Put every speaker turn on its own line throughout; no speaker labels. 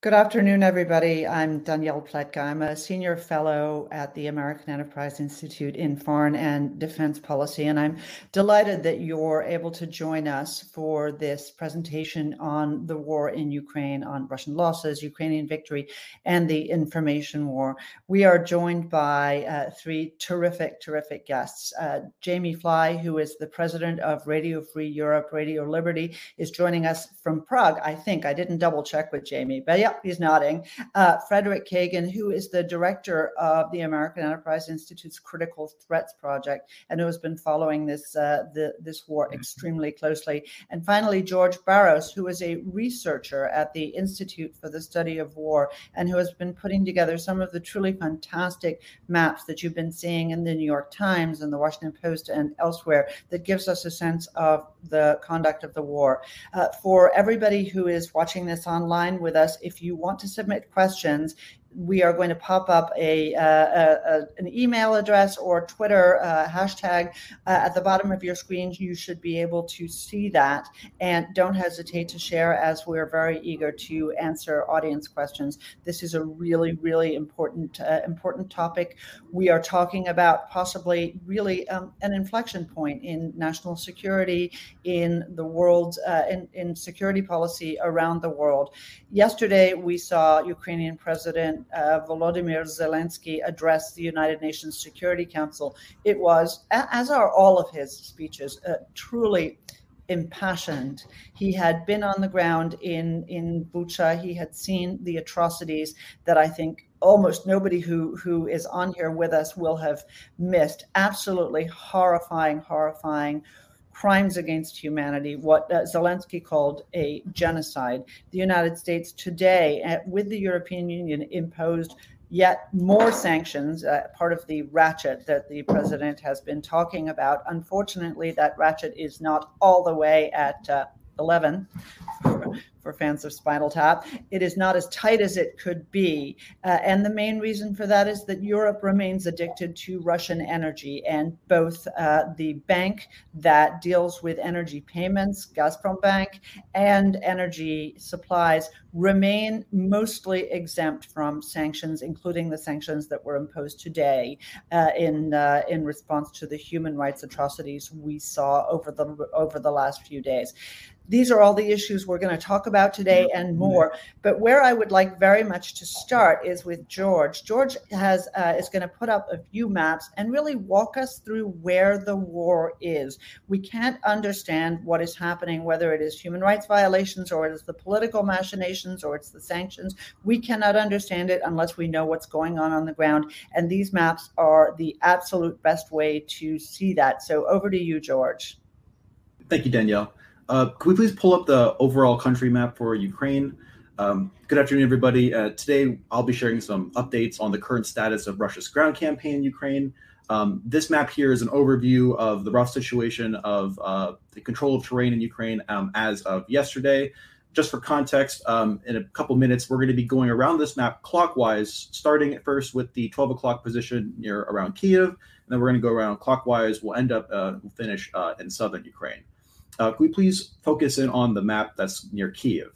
Good afternoon, everybody. I'm Danielle Pletka. I'm a senior fellow at the American Enterprise Institute in Foreign and Defense Policy, and I'm delighted that you're able to join us for this presentation on the war in Ukraine, on Russian losses, Ukrainian victory, and the information war. We are joined by uh, three terrific, terrific guests. Uh, Jamie Fly, who is the president of Radio Free Europe, Radio Liberty, is joining us from Prague. I think I didn't double check with Jamie, but yeah Yep, he's nodding. Uh, Frederick Kagan, who is the director of the American Enterprise Institute's Critical Threats Project, and who has been following this uh, the, this war mm-hmm. extremely closely. And finally, George Barros, who is a researcher at the Institute for the Study of War, and who has been putting together some of the truly fantastic maps that you've been seeing in the New York Times and the Washington Post and elsewhere that gives us a sense of the conduct of the war. Uh, for everybody who is watching this online with us, if you want to submit questions, we are going to pop up a, uh, a, an email address or Twitter uh, hashtag uh, at the bottom of your screen. You should be able to see that, and don't hesitate to share as we're very eager to answer audience questions. This is a really, really important uh, important topic. We are talking about possibly really um, an inflection point in national security in the world uh, in, in security policy around the world. Yesterday, we saw Ukrainian President uh, Volodymyr Zelensky addressed the United Nations Security Council, it was, as are all of his speeches, uh, truly impassioned. He had been on the ground in in Bucha. He had seen the atrocities that I think almost nobody who who is on here with us will have missed. Absolutely horrifying, horrifying crimes against humanity, what uh, Zelensky called a genocide. The United States today, uh, with the European Union, imposed yet more sanctions, uh, part of the ratchet that the president has been talking about. Unfortunately, that ratchet is not all the way at uh, 11 for fans of Spinal Tap. It is not as tight as it could be. Uh, and the main reason for that is that Europe remains addicted to Russian energy. And both uh, the bank that deals with energy payments, Gazprom Bank, and energy supplies remain mostly exempt from sanctions, including the sanctions that were imposed today uh, in uh, in response to the human rights atrocities we saw over the over the last few days these are all the issues we're going to talk about today and more. But where I would like very much to start is with George. George has uh, is going to put up a few maps and really walk us through where the war is. We can't understand what is happening, whether it is human rights violations or it is the political machinations or it's the sanctions. We cannot understand it unless we know what's going on on the ground. And these maps are the absolute best way to see that. So over to you, George.
Thank you, Danielle. Uh, could we please pull up the overall country map for Ukraine? Um, good afternoon, everybody. Uh, today, I'll be sharing some updates on the current status of Russia's ground campaign in Ukraine. Um, this map here is an overview of the rough situation of uh, the control of terrain in Ukraine um, as of yesterday. Just for context, um, in a couple minutes, we're going to be going around this map clockwise, starting at first with the 12 o'clock position near around Kiev, and then we're going to go around clockwise. We'll end up, uh, we'll finish uh, in southern Ukraine. Uh, can we please focus in on the map that's near Kiev?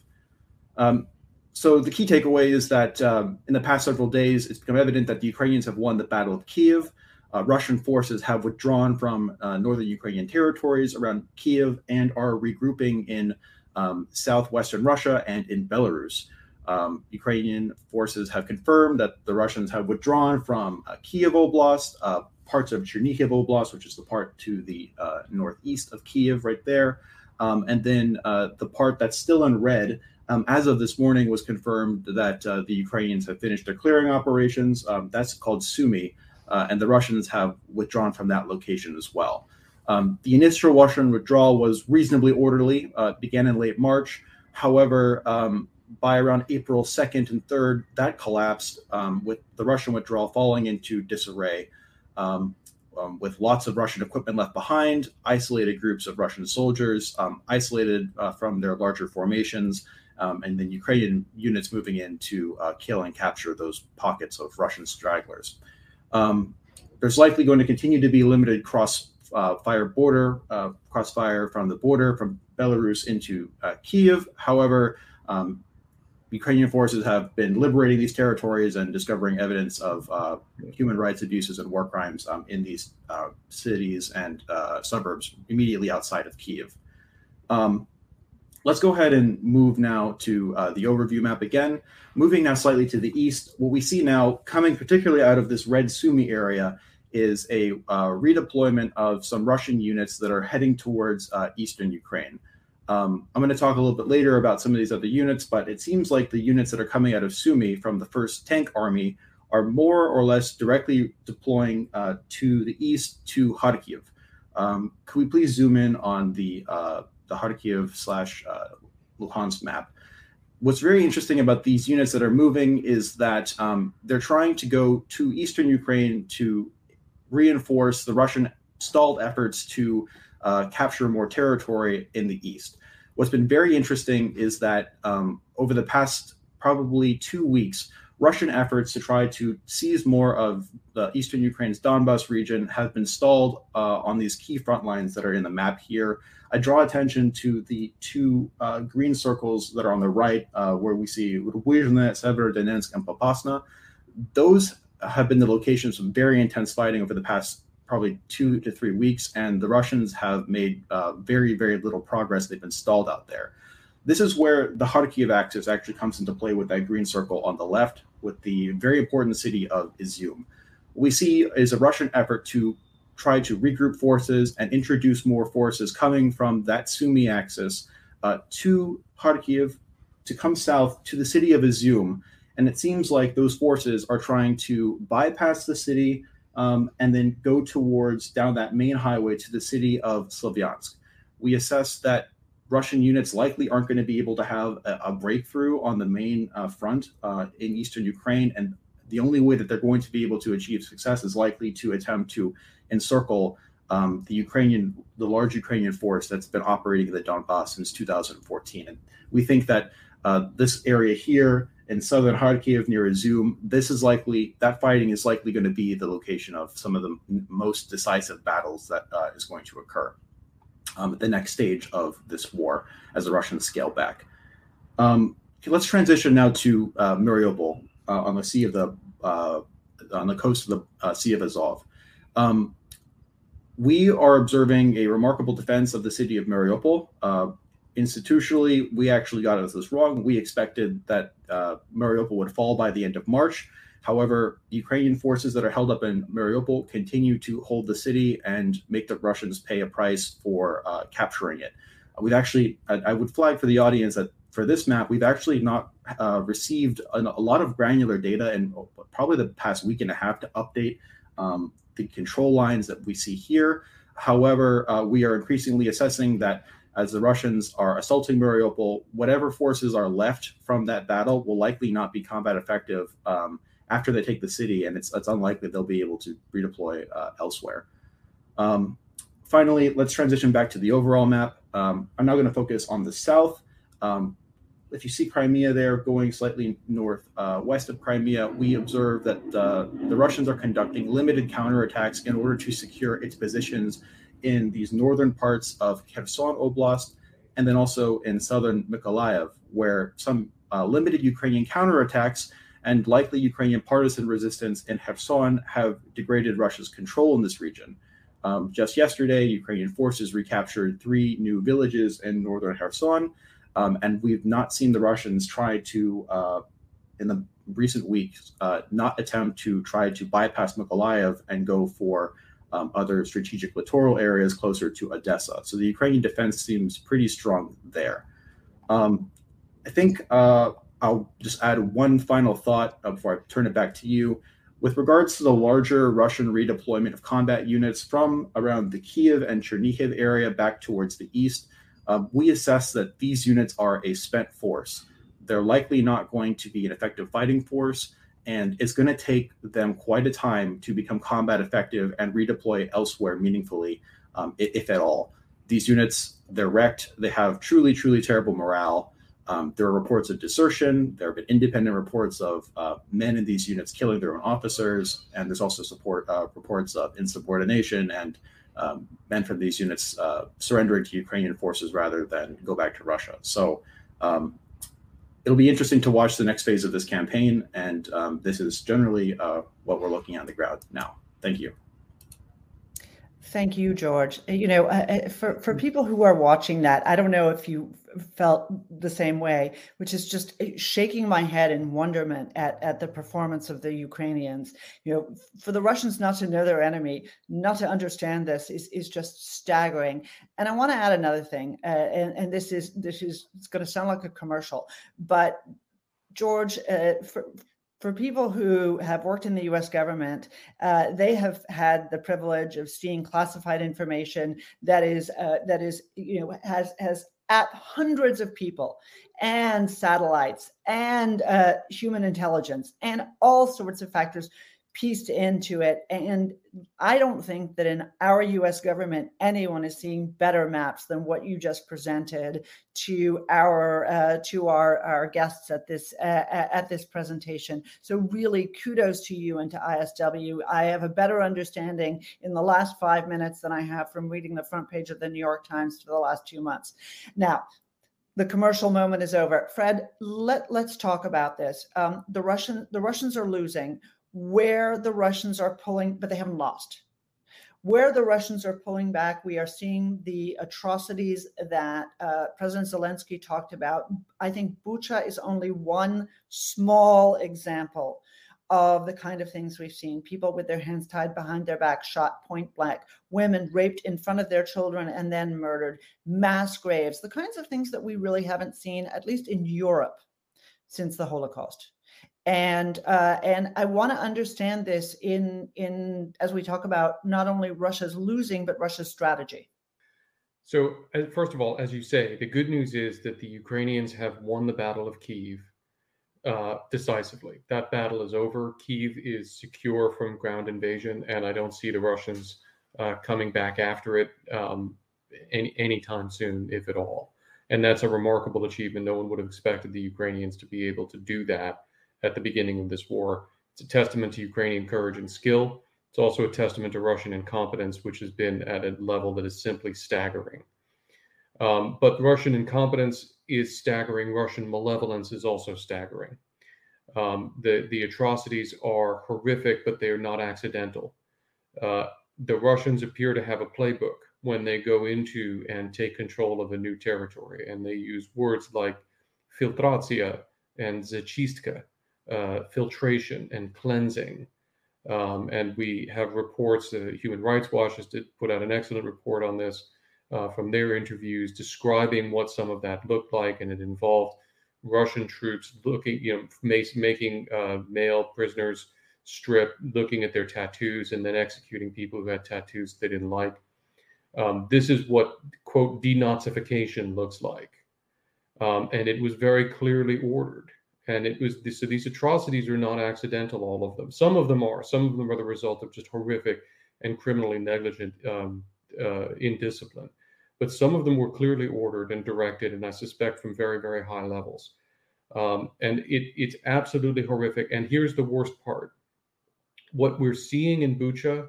Um, so the key takeaway is that um, in the past several days, it's become evident that the Ukrainians have won the Battle of Kiev. Uh, Russian forces have withdrawn from uh, northern Ukrainian territories around Kiev and are regrouping in um, southwestern Russia and in Belarus. Um, Ukrainian forces have confirmed that the Russians have withdrawn from uh, Kiev Oblast, uh, parts of Chernihiv Oblast, which is the part to the uh, northeast of Kiev, right there. Um, and then uh, the part that's still in red, um, as of this morning, was confirmed that uh, the Ukrainians have finished their clearing operations. Um, that's called Sumy, uh, and the Russians have withdrawn from that location as well. Um, the initial Russian withdrawal was reasonably orderly, uh, began in late March. However, um, by around April 2nd and 3rd, that collapsed, um, with the Russian withdrawal falling into disarray um, um, with lots of Russian equipment left behind, isolated groups of Russian soldiers, um, isolated uh, from their larger formations, um, and then Ukrainian units moving in to uh, kill and capture those pockets of Russian stragglers. Um, there's likely going to continue to be limited cross uh, fire border, uh, crossfire from the border from Belarus into uh, Kiev. However, um, Ukrainian forces have been liberating these territories and discovering evidence of uh, human rights abuses and war crimes um, in these uh, cities and uh, suburbs immediately outside of Kiev. Um, let's go ahead and move now to uh, the overview map again. Moving now slightly to the east, what we see now coming particularly out of this red Sumy area is a uh, redeployment of some Russian units that are heading towards uh, eastern Ukraine. Um, I'm going to talk a little bit later about some of these other units, but it seems like the units that are coming out of Sumy from the first tank army are more or less directly deploying uh, to the east to Kharkiv. Um, we please zoom in on the uh, the Kharkiv slash uh, Luhansk map? What's very interesting about these units that are moving is that um, they're trying to go to eastern Ukraine to reinforce the Russian stalled efforts to uh, capture more territory in the east. What's been very interesting is that um, over the past probably two weeks, Russian efforts to try to seize more of the eastern Ukraine's Donbas region have been stalled uh, on these key front lines that are in the map here. I draw attention to the two uh, green circles that are on the right, uh, where we see Rubizhne, Severodonetsk, and Popasna. Those have been the locations of very intense fighting over the past probably two to three weeks, and the Russians have made uh, very, very little progress. They've been stalled out there. This is where the Kharkiv axis actually comes into play with that green circle on the left, with the very important city of Izium. What we see is a Russian effort to try to regroup forces and introduce more forces coming from that Sumy axis uh, to Kharkiv to come south to the city of Izium. And it seems like those forces are trying to bypass the city, um, and then go towards down that main highway to the city of Slavyansk. We assess that Russian units likely aren't going to be able to have a, a breakthrough on the main uh, front uh, in eastern Ukraine, and the only way that they're going to be able to achieve success is likely to attempt to encircle um, the Ukrainian, the large Ukrainian force that's been operating in the Donbass since 2014. And we think that uh, this area here in southern Kharkiv near Izium, this is likely that fighting is likely going to be the location of some of the most decisive battles that uh, is going to occur um, at the next stage of this war as the Russians scale back. Um, let's transition now to uh, Mariupol uh, on the sea of the uh, on the coast of the uh, Sea of Azov. Um, we are observing a remarkable defense of the city of Mariupol. Institutionally, we actually got this wrong. We expected that uh, Mariupol would fall by the end of March. However, Ukrainian forces that are held up in Mariupol continue to hold the city and make the Russians pay a price for uh, capturing it. We've actually, I, I, would flag for the audience that for this map, we've actually not uh, received a, a, lot of granular data in probably the past week and a half to update um, the control lines that we see here. However, uh, we are increasingly assessing that as the Russians are assaulting Mariupol, whatever forces are left from that battle will likely not be combat effective um, after they take the city, and it's, it's unlikely they'll be able to redeploy uh, elsewhere. Um, finally, let's transition back to the overall map. Um, I'm now going to focus on the south. Um, if you see Crimea there going slightly north uh, west of Crimea, we observe that uh, the Russians are conducting limited counterattacks in order to secure its positions in these northern parts of Kherson Oblast and then also in southern Mykolaiv, where some uh, limited Ukrainian counterattacks and likely Ukrainian partisan resistance in Kherson have degraded Russia's control in this region. Um, just yesterday, Ukrainian forces recaptured three new villages in northern Kherson, um, and we've not seen the Russians try to, uh, in the recent weeks, uh, not attempt to try to bypass Mykolaiv and go for um, other strategic littoral areas closer to Odessa. So the Ukrainian defense seems pretty strong there. Um, I think uh, I'll just add one final thought uh, before I turn it back to you. With regards to the larger Russian redeployment of combat units from around the Kiev and Chernihiv area back towards the east, um, we assess that these units are a spent force. They're likely not going to be an effective fighting force and it's going to take them quite a time to become combat effective and redeploy elsewhere meaningfully, um, if, at all. These units, they're wrecked. They have truly, truly terrible morale. Um, there are reports of desertion. There have been independent reports of uh, men in these units killing their own officers, and there's also support uh, reports of insubordination and um, men from these units uh, surrendering to Ukrainian forces rather than go back to Russia. So um, it'll be interesting to watch the next phase of this campaign, and um, this is generally uh, what we're looking at on the ground now. Thank you.
Thank you, George. You know, uh, uh, for for people who are watching that, I don't know if you felt the same way, which is just shaking my head in wonderment at at the performance of the Ukrainians. You know, for the Russians not to know their enemy, not to understand this is is just staggering. And I want to add another thing, uh, and and this is this is it's going to sound like a commercial, but George, uh, for for people who have worked in the US government, uh, they have had the privilege of seeing classified information that is uh, that is you know has has at hundreds of people and satellites and uh, human intelligence and all sorts of factors pieced into it. And I don't think that in our US government, anyone is seeing better maps than what you just presented to our uh, to our, our guests at this uh, at this presentation. So really kudos to you and to ISW. I have a better understanding in the last five minutes than I have from reading the front page of the New York Times for the last two months. Now, the commercial moment is over. Fred, let, let's talk about this. Um, the Russian the Russians are losing where the Russians are pulling, but they haven't lost. Where the Russians are pulling back, we are seeing the atrocities that uh, President Zelensky talked about. I think Bucha is only one small example of the kind of things we've seen. People with their hands tied behind their back, shot point blank, women raped in front of their children and then murdered, mass graves, the kinds of things that we really haven't seen, at least in Europe, since the Holocaust and uh, and I want to understand this in in as we talk about not only Russia's losing but Russia's strategy.
So first of all, as you say, the good news is that the Ukrainians have won the Battle of Kiev uh, decisively. That battle is over. Kiev is secure from ground invasion, and I don't see the Russians uh, coming back after it um, any anytime soon, if at all. And that's a remarkable achievement. No one would have expected the Ukrainians to be able to do that at the beginning of this war. It's a testament to Ukrainian courage and skill. It's also a testament to Russian incompetence, which has been at a level that is simply staggering. Um, but Russian incompetence is staggering. Russian malevolence is also staggering. Um, the the atrocities are horrific, but they are not accidental. Uh, the Russians appear to have a playbook when they go into and take control of a new territory, and they use words like filtratia and zachystka, uh, filtration and cleansing. Um, and we have reports, uh, Human Rights Watch has did put out an excellent report on this uh, from their interviews describing what some of that looked like. And it involved Russian troops looking, you know, making uh, male prisoners strip, looking at their tattoos, and then executing people who had tattoos they didn't like. Um, this is what, quote, denazification looks like. Um, and it was very clearly ordered and it was so these atrocities are not accidental all of them. Some of them are. Some of them are the result of just horrific and criminally negligent um, uh, indiscipline. But some of them were clearly ordered and directed and i suspect from very very high levels. Um, and it, it's absolutely horrific. And here's the worst part. What we're seeing in bucha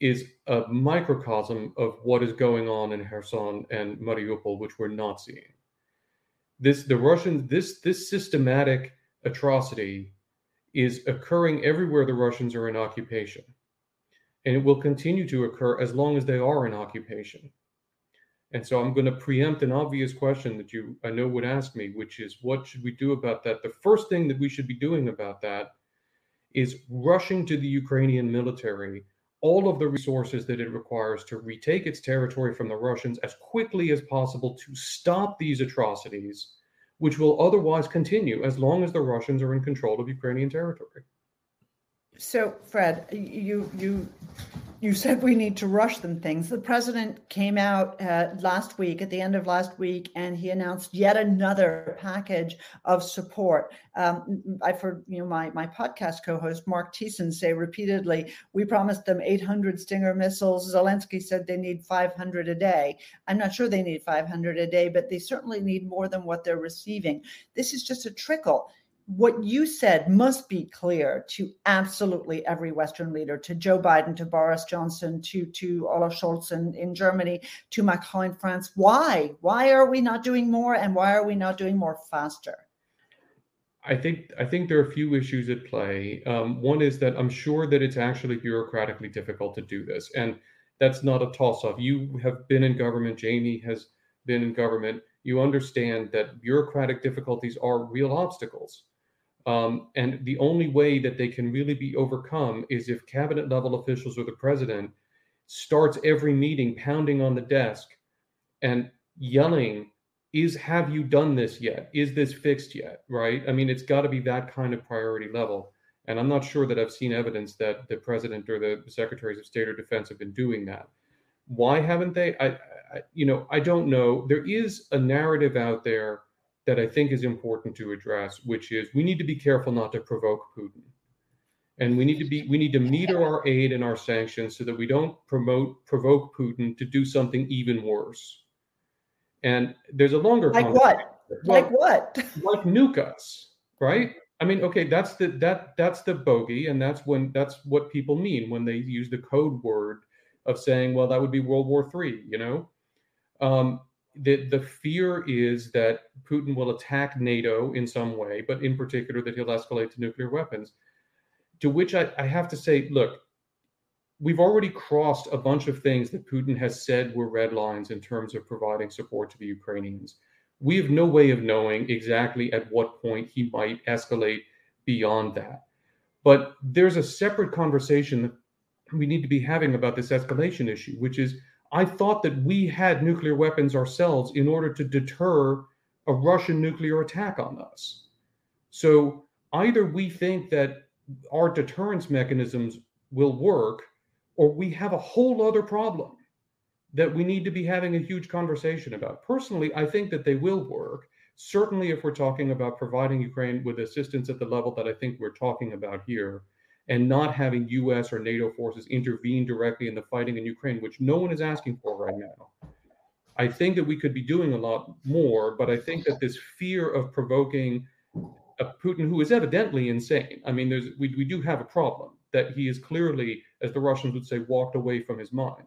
is a microcosm of what is going on in Kherson and Mariupol, which we're not seeing this the Russians this this systematic atrocity is occurring everywhere the Russians are in occupation. And it will continue to occur as long as they are in occupation. And so I'm going to preempt an obvious question that you I know would ask me, which is what should we do about that? The first thing that we should be doing about that is rushing to the Ukrainian military all of the resources that it requires to retake its territory from the Russians as quickly as possible to stop these atrocities, which will otherwise continue as long as the Russians are in control of Ukrainian territory.
So, Fred, you you you said we need to rush them things. The president came out uh, last week, at the end of last week, and he announced yet another package of support. Um, I've heard you know my my podcast co-host Mark Thiessen say repeatedly, "We promised them 800 Stinger missiles." Zelensky said they need 500 a day. I'm not sure they need 500 a day, but they certainly need more than what they're receiving. This is just a trickle what you said must be clear to absolutely every Western leader, to Joe Biden, to Boris Johnson, to to Olaf Scholz in, in Germany, to Macron in France. Why? Why are we not doing more, and why are we not doing more faster?
I think I think there are a few issues at play. Um, one is that I'm sure that it's actually bureaucratically difficult to do this, and that's not a toss-off. You have been in government. Jamie has been in government. You understand that bureaucratic difficulties are real obstacles, um, and the only way that they can really be overcome is if cabinet level officials or the president starts every meeting pounding on the desk and yelling is have you done this yet? Is this fixed yet? Right? I mean, it's got to be that kind of priority level. And I'm not sure that I've seen evidence that the president or the secretaries of state or defense have been doing that. Why haven't they? I, I you know, I don't know. There is a narrative out there that I think is important to address, which is we need to be careful not to provoke Putin. And we need to be we need to meter our aid and our sanctions so that we don't promote provoke Putin to do something even worse and there's a longer
like what? Well, like what?
like nuke us, right? I mean, okay, that's the that that's the bogey, and that's when that's what people mean when they use the code word of saying, well, that would be World War Three. You know, um, the the fear is that Putin will attack NATO in some way, but in particular that he'll escalate to nuclear weapons. To which I, I have to say, look, we've already crossed a bunch of things that Putin has said were red lines in terms of providing support to the Ukrainians. We have no way of knowing exactly at what point he might escalate beyond that. But there's a separate conversation that we need to be having about this escalation issue, which is I thought that we had nuclear weapons ourselves in order to deter a Russian nuclear attack on us. So either we think that our deterrence mechanisms will work or we have a whole other problem that we need to be having a huge conversation about. Personally, I think that they will work. Certainly, if we're talking about providing Ukraine with assistance at the level that I think we're talking about here, and not having US or NATO forces intervene directly in the fighting in Ukraine, which no one is asking for right now. I think that we could be doing a lot more, but I think that this fear of provoking a Putin who is evidently insane. I mean, there's we, we do have a problem that he is clearly, as the Russians would say, walked away from his mind.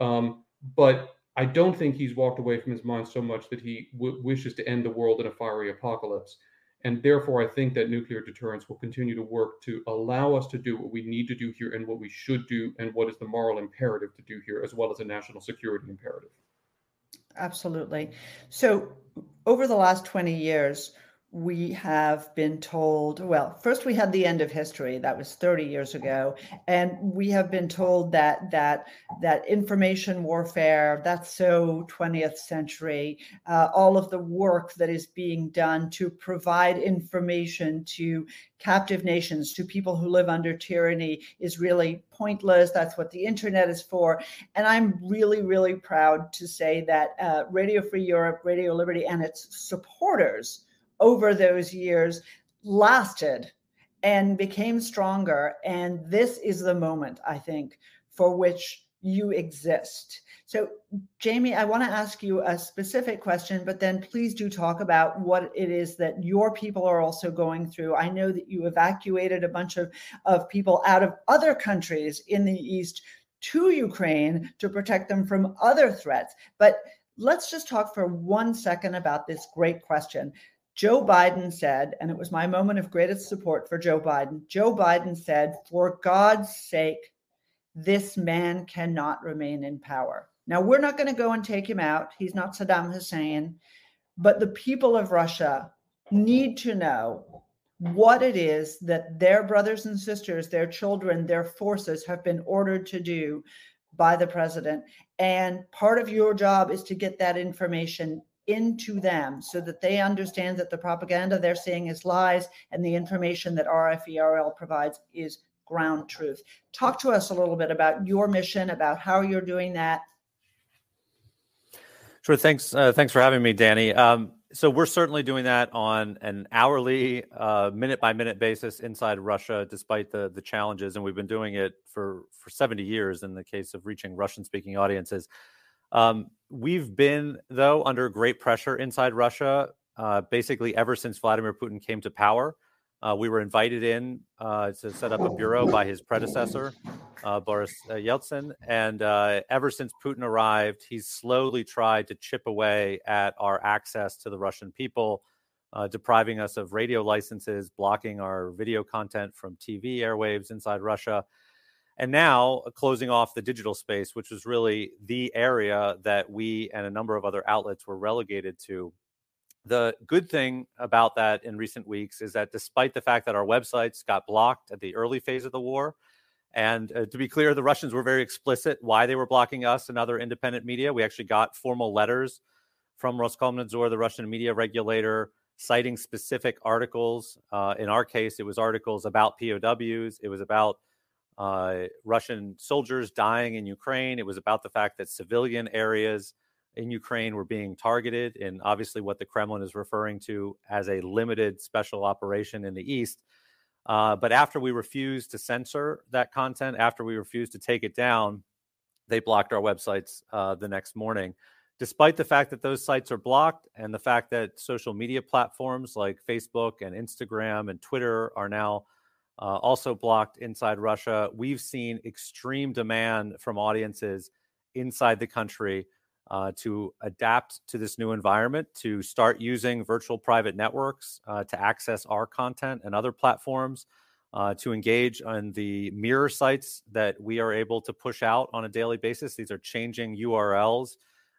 Um, but I don't think he's walked away from his mind so much that he w- wishes to end the world in a fiery apocalypse. And therefore, I think that nuclear deterrence will continue to work to allow us to do what we need to do here and what we should do and what is the moral imperative to do here, as well as a national security imperative.
Absolutely. So, over the last 20 years, we have been told well first we had the end of history that was 30 years ago and we have been told that that that information warfare that's so 20th century uh, all of the work that is being done to provide information to captive nations to people who live under tyranny is really pointless that's what the internet is for and i'm really really proud to say that uh, radio free europe radio liberty and its supporters over those years lasted and became stronger. And this is the moment, I think, for which you exist. So, Jamie, I want to ask you a specific question, but then please do talk about what it is that your people are also going through. I know that you evacuated a bunch of, of people out of other countries in the East to Ukraine to protect them from other threats. But let's just talk for one second about this great question. Joe Biden said, and it was my moment of greatest support for Joe Biden. Joe Biden said, for God's sake, this man cannot remain in power. Now, we're not going to go and take him out. He's not Saddam Hussein. But the people of Russia need to know what it is that their brothers and sisters, their children, their forces have been ordered to do by the president. And part of your job is to get that information into them so that they understand that the propaganda they're seeing is lies and the information that RFERL provides is ground truth. Talk to us a little bit about your mission, about how you're doing that.
Sure. Thanks. Uh, thanks for having me, Danny. Um, so we're certainly doing that on an hourly, uh, minute by minute basis inside Russia, despite the the challenges, and we've been doing it for for 70 years in the case of reaching Russian speaking audiences. Um, we've been, though, under great pressure inside Russia, uh, basically ever since Vladimir Putin came to power. Uh, we were invited in uh, to set up a bureau by his predecessor, uh, Boris uh, Yeltsin. And uh, ever since Putin arrived, he's slowly tried to chip away at our access to the Russian people, depriving us of radio licenses, blocking our video content from TV airwaves inside Russia. And now uh, closing off the digital space, which was really the area that we and a number of other outlets were relegated to. The good thing about that in recent weeks is that despite the fact that our websites got blocked at the early phase of the war, and uh, to be clear, the Russians were very explicit why they were blocking us and other independent media. We actually got formal letters from Roskomnadzor, the Russian media regulator, citing specific articles. Uh, in our case, it was articles about POWs. It was about uh, Russian soldiers dying in Ukraine. It was about the fact that civilian areas in Ukraine were being targeted, and obviously what the Kremlin is referring to as a limited special operation in the East. Uh, but after we refused to censor that content, after we refused to take it down, they blocked our websites uh, the next morning. Despite the fact that those sites are blocked and the fact that social media platforms like Facebook and Instagram and Twitter are now uh, also blocked inside Russia, we've seen extreme demand from audiences inside the country uh, to adapt to this new environment, to start using virtual private networks uh, to access our content and other platforms, uh, to engage on the mirror sites that we are able to push out on a daily basis. These are changing URLs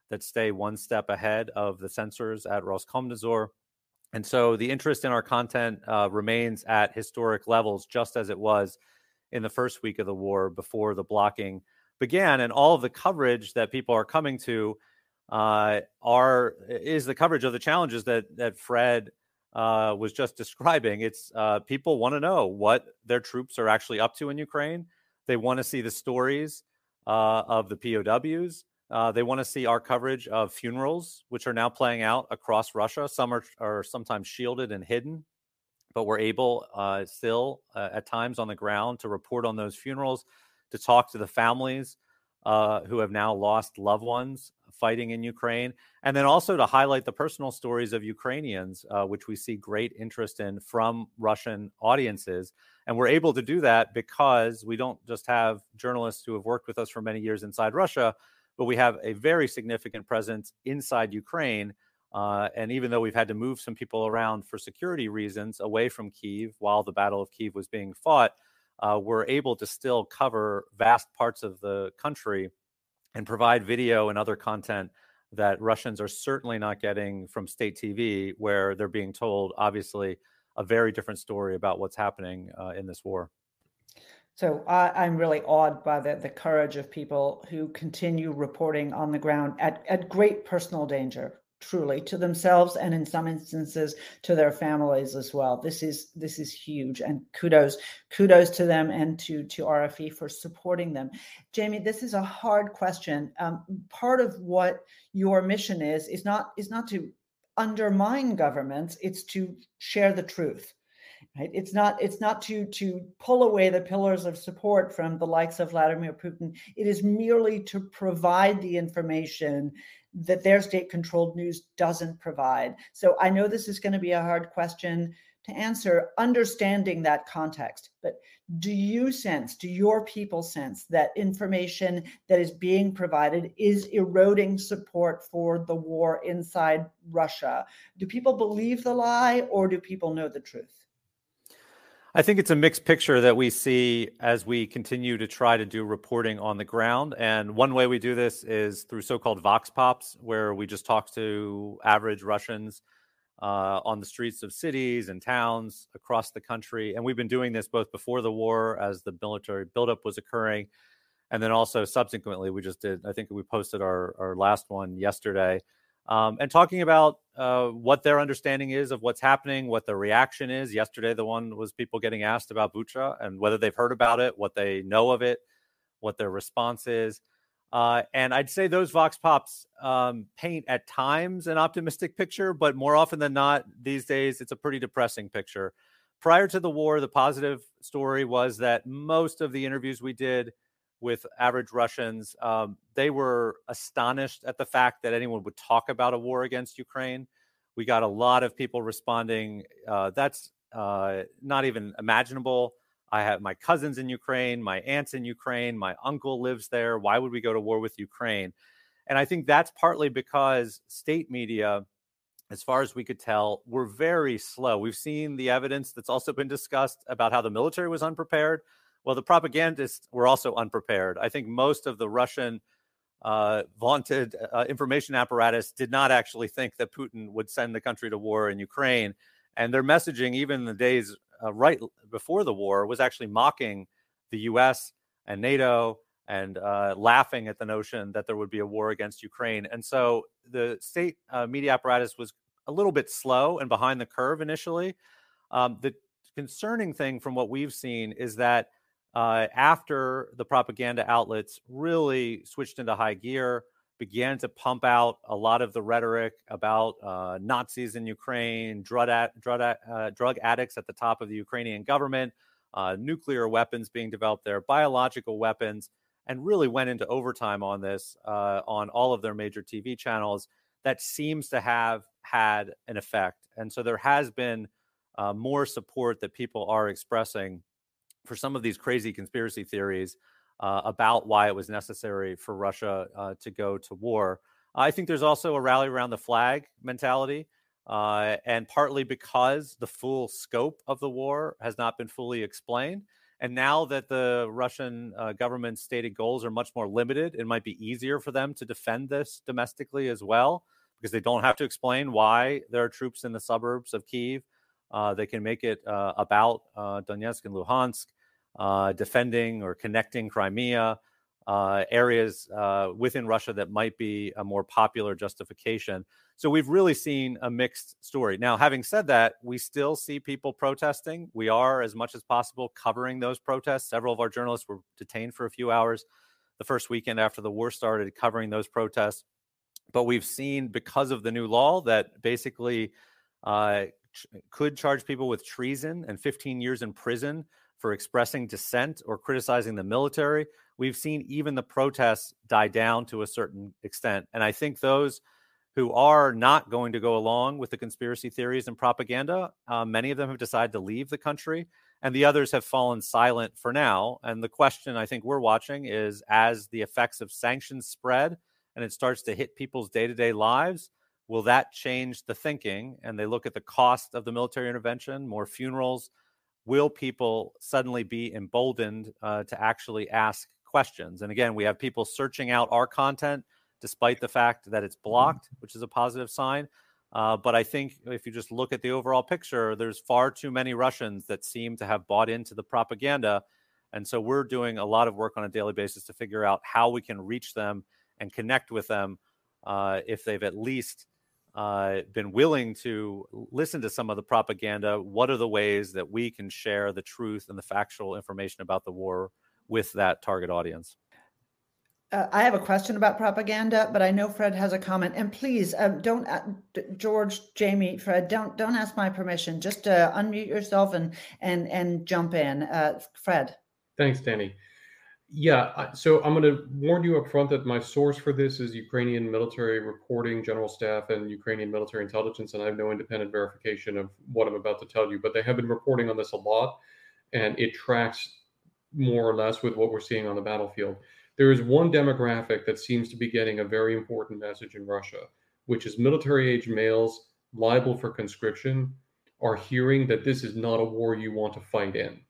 that stay one step ahead of the censors at Roskomnadzor. And so the interest in our content uh, remains at historic levels, just as it was in the first week of the war before the blocking began, and all of the coverage that people are coming to uh, are is the coverage of the challenges that that Fred uh, was just describing. It's uh, people want to know what their troops are actually up to in Ukraine. They want to see the stories uh, of the POWs. Uh, they want to see our coverage of funerals, which are now playing out across Russia. Some are, are sometimes shielded and hidden, but we're able uh, still at times on the ground to report on those funerals to talk to the families uh, who have now lost loved ones fighting in Ukraine, and then also to highlight the personal stories of Ukrainians, uh, which we see great interest in from Russian audiences. And we're able to do that because we don't just have journalists who have worked with us for many years inside Russia, but we have a very significant presence inside Ukraine. Uh, and even though we've had to move some people around for security reasons away from Kiev while the Battle of Kiev was being fought, uh, we're able to still cover vast parts of the country and provide video and other content that Russians are certainly not getting from state TV, where they're being told, obviously, a very different story about what's happening uh, in this war.
So I, am really awed by the, the courage of people who continue reporting on the ground at, at great personal danger truly to themselves and in some instances to their families as well. This is this is huge and kudos kudos to them and to to rfe for supporting them. Jamie this is a hard question. Um, part of what your mission is is not is not to undermine governments it's to share the truth right it's not it's not to to pull away the pillars of support from the likes of vladimir putin it is merely to provide the information that their state controlled news doesn't provide. So I know this is going to be a hard question to answer, understanding that context. But do you sense, do your people sense that information that is being provided is eroding support for the war inside Russia? Do people believe the lie or do people know the truth?
I think it's a mixed picture that we see as we continue to try to do reporting on the ground. And one way we do this is through so called Vox Pops, where we just talk to average Russians uh, on the streets of cities and towns across the country. And we've been doing this both before the war as the military buildup was occurring. And then also subsequently, we just did, I think we posted our, our last one yesterday um, and talking about uh, what their understanding is of what's happening, what the reaction is. Yesterday, the one was people getting asked about Bucha and whether they've heard about it, what they know of it, what their response is. Uh, and I'd say those Vox Pops um, paint at times an optimistic picture, but more often than not, these days, it's a pretty depressing picture. Prior to the war, the positive story was that most of the interviews we did with average Russians, um, they were astonished at the fact that anyone would talk about a war against Ukraine. We got a lot of people responding. Uh, that's uh, not even imaginable. I have my cousins in Ukraine, my aunts in Ukraine, my uncle lives there. Why would we go to war with Ukraine? And I think that's partly because state media as far as we could tell, were very slow. We've seen the evidence that's also been discussed about how the military was unprepared. Well, the propagandists were also unprepared. I think most of the Russian uh, vaunted uh, information apparatus did not actually think that Putin would send the country to war in Ukraine. And their messaging, even in the days uh, right before the war, was actually mocking the US and NATO and uh, laughing at the notion that there would be a war against Ukraine. And so the state uh, media apparatus was a little bit slow and behind the curve initially. Um, the concerning thing from what we've seen is that uh, after the propaganda outlets really switched into high gear, began to pump out a lot of the rhetoric about uh, Nazis in Ukraine, drug, ad- drug, uh, drug addicts at the top of the Ukrainian government, uh, nuclear weapons being developed there, biological weapons and really went into overtime on this uh, on all of their major TV channels. That seems to have had an effect. And so there has been uh, more support that people are expressing for some of these crazy conspiracy theories uh, about why it was necessary for Russia uh, to go to war. I think there's also a rally around the flag mentality. Uh, and partly because the full scope of the war has not been fully explained. And now that the Russian uh, government's stated goals are much more limited, it might be easier for them to defend this domestically as well, because they don't have to explain why there are troops in the suburbs of Kiev. Uh, they can make it uh, about Donetsk and Luhansk, uh, defending or connecting Crimea, uh, areas within Russia that might be a more popular justification. So we've really seen a mixed story. Now, having said that, we still see people protesting. We are, as much as possible, covering those protests. Several of our journalists were detained for a few hours the first weekend after the war started, covering those protests. But we've seen, because of the new law, that basically uh, ch- could charge people with treason and 15 years in prison for expressing dissent or criticizing the military. We've seen even the protests die down to a certain extent. And I think those who are not going to go along with the conspiracy theories and propaganda. Uh, many of them have decided to leave the country, and the others have fallen silent for now. And the question I think we're watching is as the effects of sanctions spread and it starts to hit people's day to day lives, will that change the thinking? And they look at the cost of the military intervention, more funerals. Will people suddenly be emboldened uh, to actually ask questions? And again, we have people searching out our content despite the fact that it's mm-hmm. blocked, which is a positive sign. Uh, but I think if you just look at the overall picture, there's far too many Russians that seem to have bought into the propaganda. And so we're doing a lot of work on a daily basis to figure out how we can reach them and connect with them uh, if they've at least uh, been willing to listen to some of the propaganda. What are the ways that we can share the truth and the factual information about the war with that target audience?
Uh, I have a question about propaganda, but I know Fred has a comment. And please, um, don't uh, George, Jamie, Fred, don't don't ask my permission. Just uh, unmute yourself and and and jump in. Uh, Fred.
Thanks, Danny. Yeah, so I'm going to warn you up front that my source for this is Ukrainian military reporting, general staff, and Ukrainian military intelligence, and I have no independent verification of what I'm about to tell you. But they have been reporting on this a lot, and it tracks more or less with what we're seeing on the battlefield. There is one demographic that seems to be getting a very important message in Russia, which is military age males liable for conscription are hearing that this is not a war you want to fight in.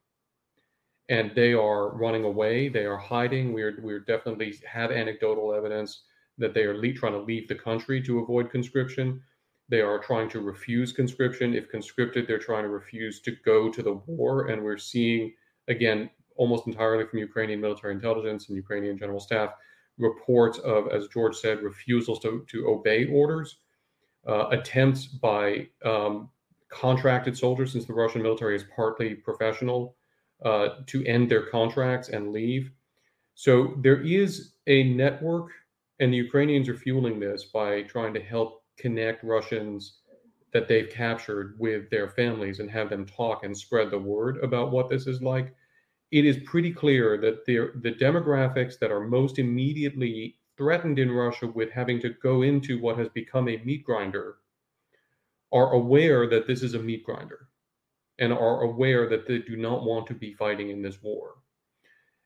And they are running away, they are hiding. We're, we're definitely have anecdotal evidence that they are le- trying to leave the country to avoid conscription. They are trying to refuse conscription. If conscripted, they're trying to refuse to go to the war. And we're seeing, again, almost entirely from Ukrainian military intelligence and Ukrainian general staff reports of, as George said, refusals to, to obey orders, uh, attempts by um, contracted soldiers, since the Russian military is partly professional, uh, to end their contracts and leave. So there is a network, and the Ukrainians are fueling this by trying to help connect Russians that they've captured with their families and have them talk and spread the word about what this is like it is pretty clear that the, the demographics that are most immediately threatened in Russia with having to go into what has become a meat grinder are aware that this is a meat grinder and are aware that they do not want to be fighting in this war.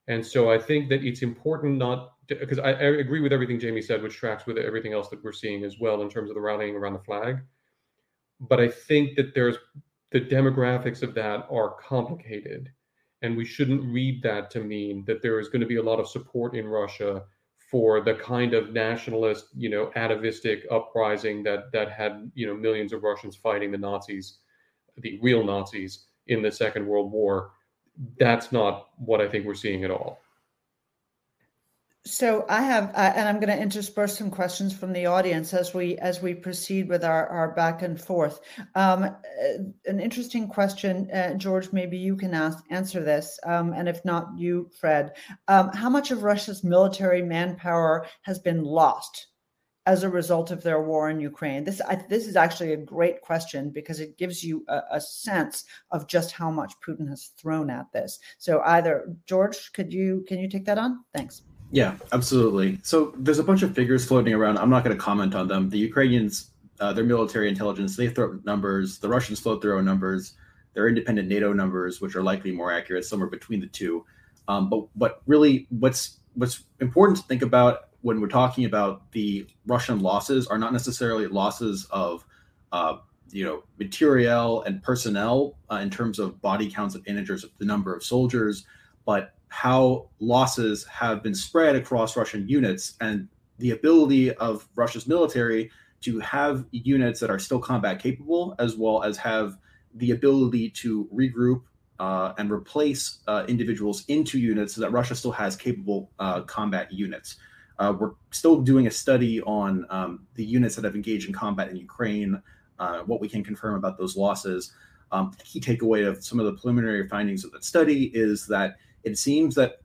And so I think that it's important not because I, I, agree with everything Jamie said, which tracks with everything else that we're seeing as well in terms of the rallying around the flag. but I think that there's the demographics of that are complicated, and we shouldn't read that to mean that there is going to be a lot of support in Russia for the kind of nationalist, you know, atavistic uprising that that had you know millions of Russians fighting the Nazis, the real Nazis in the Second World War. That's not what I think we're seeing at all.
So I have, uh, and I'm going to intersperse some questions from the audience as we as we proceed with our, our back and forth. Um, an interesting question, uh, George. Maybe you can ask, answer this, um, and if not, you, Fred. Um, how much of Russia's military manpower has been lost as a result of their war in Ukraine? This I, this is actually a great question because it gives you a, a sense of just how much Putin has thrown at this. So either George, could you can you take that on? Thanks.
Yeah, absolutely. So there's a bunch of figures floating around. I'm not going to comment on them. The Ukrainians, uh, their military intelligence, they throw numbers. The Russians float their own numbers. Their independent NATO numbers, which are likely more accurate, somewhere between the two. Um, but but really, what's what's important to think about when we're talking about the Russian losses are not necessarily losses of uh, you know material and personnel uh, in terms of body counts of integers of the number of soldiers, but how losses have been spread across Russian units and the ability of Russia's military to have units that are still combat capable, as well as have the ability to regroup uh, and replace uh, individuals into units so that Russia still has capable uh, combat units. Uh, we're still doing a study on um, the units that have engaged in combat in Ukraine, uh, what we can confirm about those losses. Um, the key takeaway of some of the preliminary findings of that study is that it seems that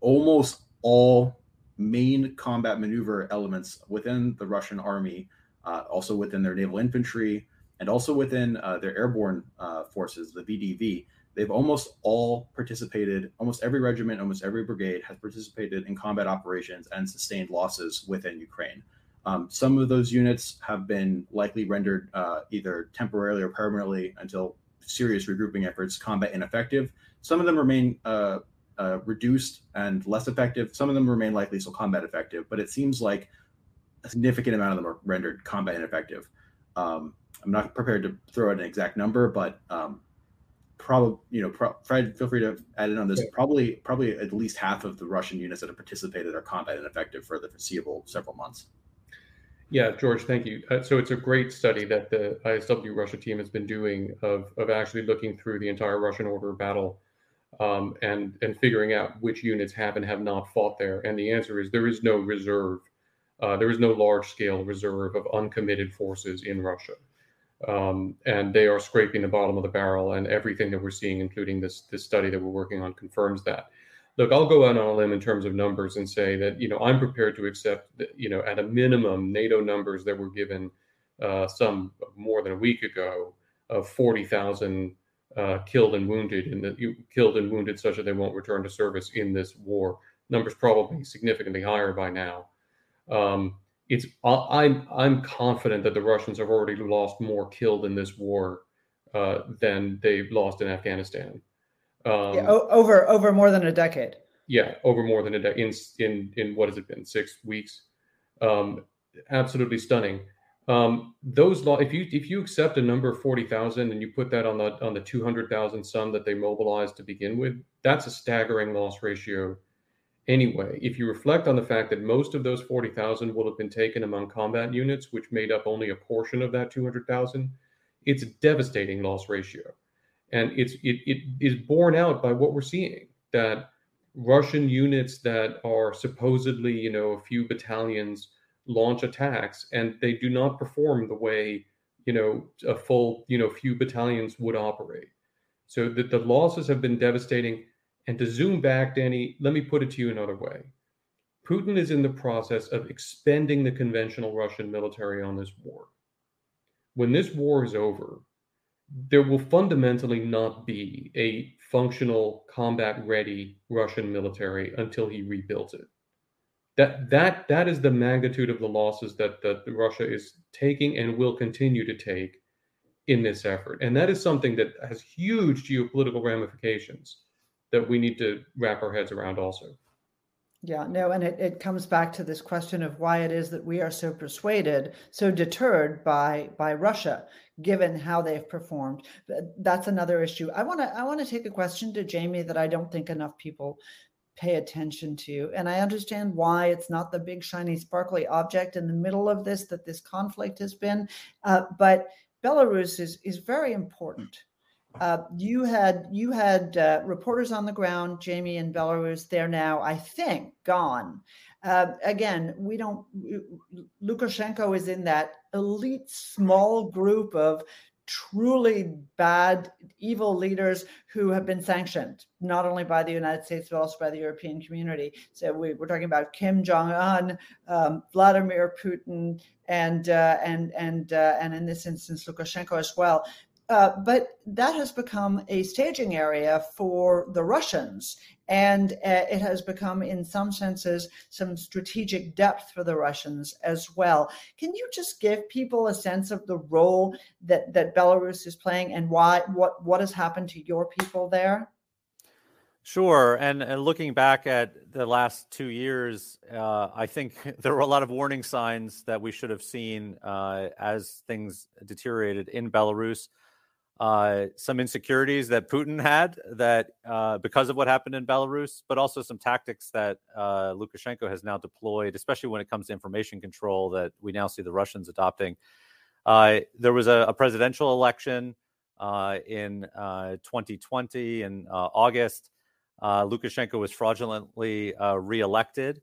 almost all main combat maneuver elements within the Russian army, uh, also within their naval infantry, and also within uh, their airborne uh, forces, the VDV, they've almost all participated, almost every regiment, almost every brigade has participated in combat operations and sustained losses within Ukraine. Um, some of those units have been likely rendered uh, either temporarily or permanently until serious regrouping efforts combat ineffective. Some of them remain uh, uh, reduced and less effective. Some of them remain likely still combat effective, but it seems like a significant amount of them are rendered combat ineffective. Um, I'm not prepared to throw out an exact number, but um, probably you know, pro- Fred, feel free to add in on this. Probably, probably at least half of the Russian units that have participated are combat ineffective for the foreseeable several months.
Yeah, George, thank you. Uh, so it's a great study that the ISW Russia team has been doing of, of actually looking through the entire Russian order of battle um, and and figuring out which units have and have not fought there. And the answer is there is no reserve. Uh, there is no large scale reserve of uncommitted forces in Russia. Um, and they are scraping the bottom of the barrel, and everything that we're seeing, including this this study that we're working on, confirms that. Look, I'll go out on a limb in terms of numbers and say that you know I'm prepared to accept that, you know at a minimum NATO numbers that were given uh, some more than a week ago of forty thousand uh, killed and wounded, and the killed and wounded such that they won't return to service in this war. Numbers probably significantly higher by now. Um, it's I'm I'm confident that the Russians have already lost more killed in this war uh, than they've lost in Afghanistan.
Um, yeah, over over more than a decade.
Yeah, over more than a decade. In in in what has it been? Six weeks. Um, absolutely stunning. Um, those law, if you if you accept a number of forty thousand and you put that on the on the two hundred thousand sum that they mobilized to begin with, that's a staggering loss ratio. Anyway, if you reflect on the fact that most of those forty thousand will have been taken among combat units, which made up only a portion of that two hundred thousand, it's a devastating loss ratio, and it's it it is borne out by what we're seeing that Russian units that are supposedly you know a few battalions launch attacks and they do not perform the way you know a full you know few battalions would operate. So that the losses have been devastating and to zoom back Dany let me put it to you another way. Putin is in the process of expending the conventional russian military on this war. When this war is over there will fundamentally not be a functional combat ready russian military until he rebuilds it. That that that is the magnitude of the losses that that Russia is taking and will continue to take in this effort, and that is something that has huge geopolitical ramifications that we need to wrap our heads around also.
Yeah, no, and it, it comes back to this question of why it is that we are so persuaded, so deterred by by Russia, given how they've performed. That's another issue. I want to I want to take a question to Jamie that I don't think enough people pay attention to, and I understand why it's not the big shiny sparkly object in the middle of this that this conflict has been, uh, but Belarus is is very important uh, you had you had uh, reporters on the ground, Jamie in Belarus. They're now, I think, gone. Uh, again, we don't. Lukashenko is in that elite small group of truly bad, evil leaders who have been sanctioned not only by the United States but also by the European community. So we, are talking about Kim Jong Un, um, Vladimir Putin, and uh, and and uh, and in this instance Lukashenko as well. Uh, but that has become a staging area for the Russians. And uh, it has become, in some senses, some strategic depth for the Russians as well. Can you just give people a sense of the role that, that Belarus is playing and why what, what has happened to your people there?
Sure. And, and looking back at the last two years, uh, I think there were a lot of warning signs that we should have seen uh, as things deteriorated in Belarus uh, some insecurities that Putin had that uh, because of what happened in Belarus, but also some tactics that uh, Lukashenko has now deployed, especially when it comes to information control that we now see the Russians adopting. Uh, there was a, a presidential election uh, in 2020 uh, in August. Lukashenko was fraudulently reelected,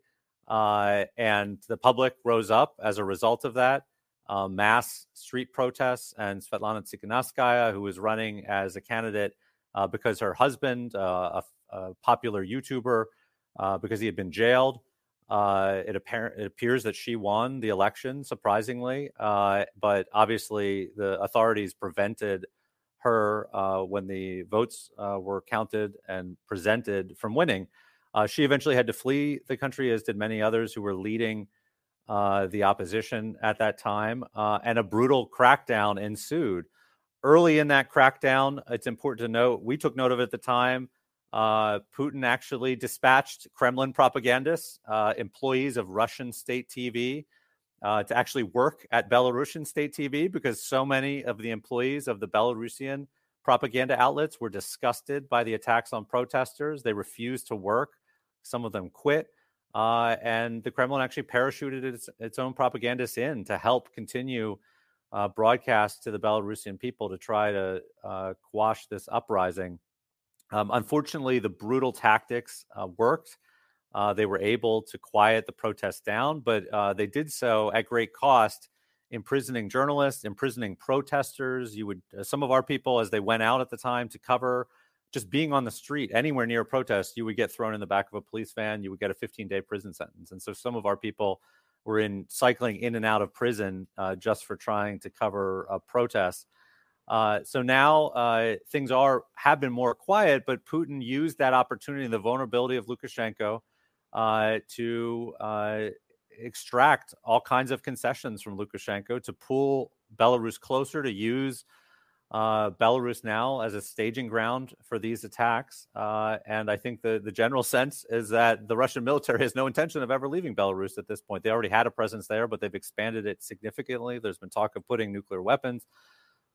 and the public rose up as a result of that uh, mass street protests, and Svetlana Tsikhanouskaya, who was running as a candidate uh, because her husband, uh, a, a, popular YouTuber, uh, because he had been jailed. Uh, it, appar- it, appears that she won the election, surprisingly, but obviously the authorities prevented her when the votes were counted and presented from winning. she eventually had to flee the country, as did many others who were leading uh, the opposition at that time, uh, and a brutal crackdown ensued. Early in that crackdown, it's important to note, we took note of it at the time. Uh, Putin actually dispatched Kremlin propagandists, uh, employees of Russian state TV, uh, to actually work at Belarusian state TV because so many of the employees of the Belarusian propaganda outlets were disgusted by the attacks on protesters. They refused to work. Some of them quit. Uh, and the Kremlin actually parachuted its, its own propagandists in to help continue uh, broadcast to the Belarusian people to try to uh, quash this uprising. Um, unfortunately, the brutal tactics uh, worked. Uh, they were able to quiet the protests down, but uh, they did so at great cost, imprisoning journalists, imprisoning protesters. You would some of our people, as they went out at the time to cover just being on the street anywhere near a protest, you would get thrown in the back of a police van. You would get a 15 day prison sentence. And so some of our people were in cycling in and out of prison uh, just for trying to cover a protest. Uh, so now uh, things are have been more quiet, but Putin used that opportunity, the vulnerability of Lukashenko, uh, to uh, extract all kinds of concessions from Lukashenko to pull Belarus closer to use uh, Belarus now as a staging ground for these attacks. Uh, and I think the, the general sense is that the Russian military has no intention of ever leaving Belarus at this point. They already had a presence there, but they've expanded it significantly. There's been talk of putting nuclear weapons,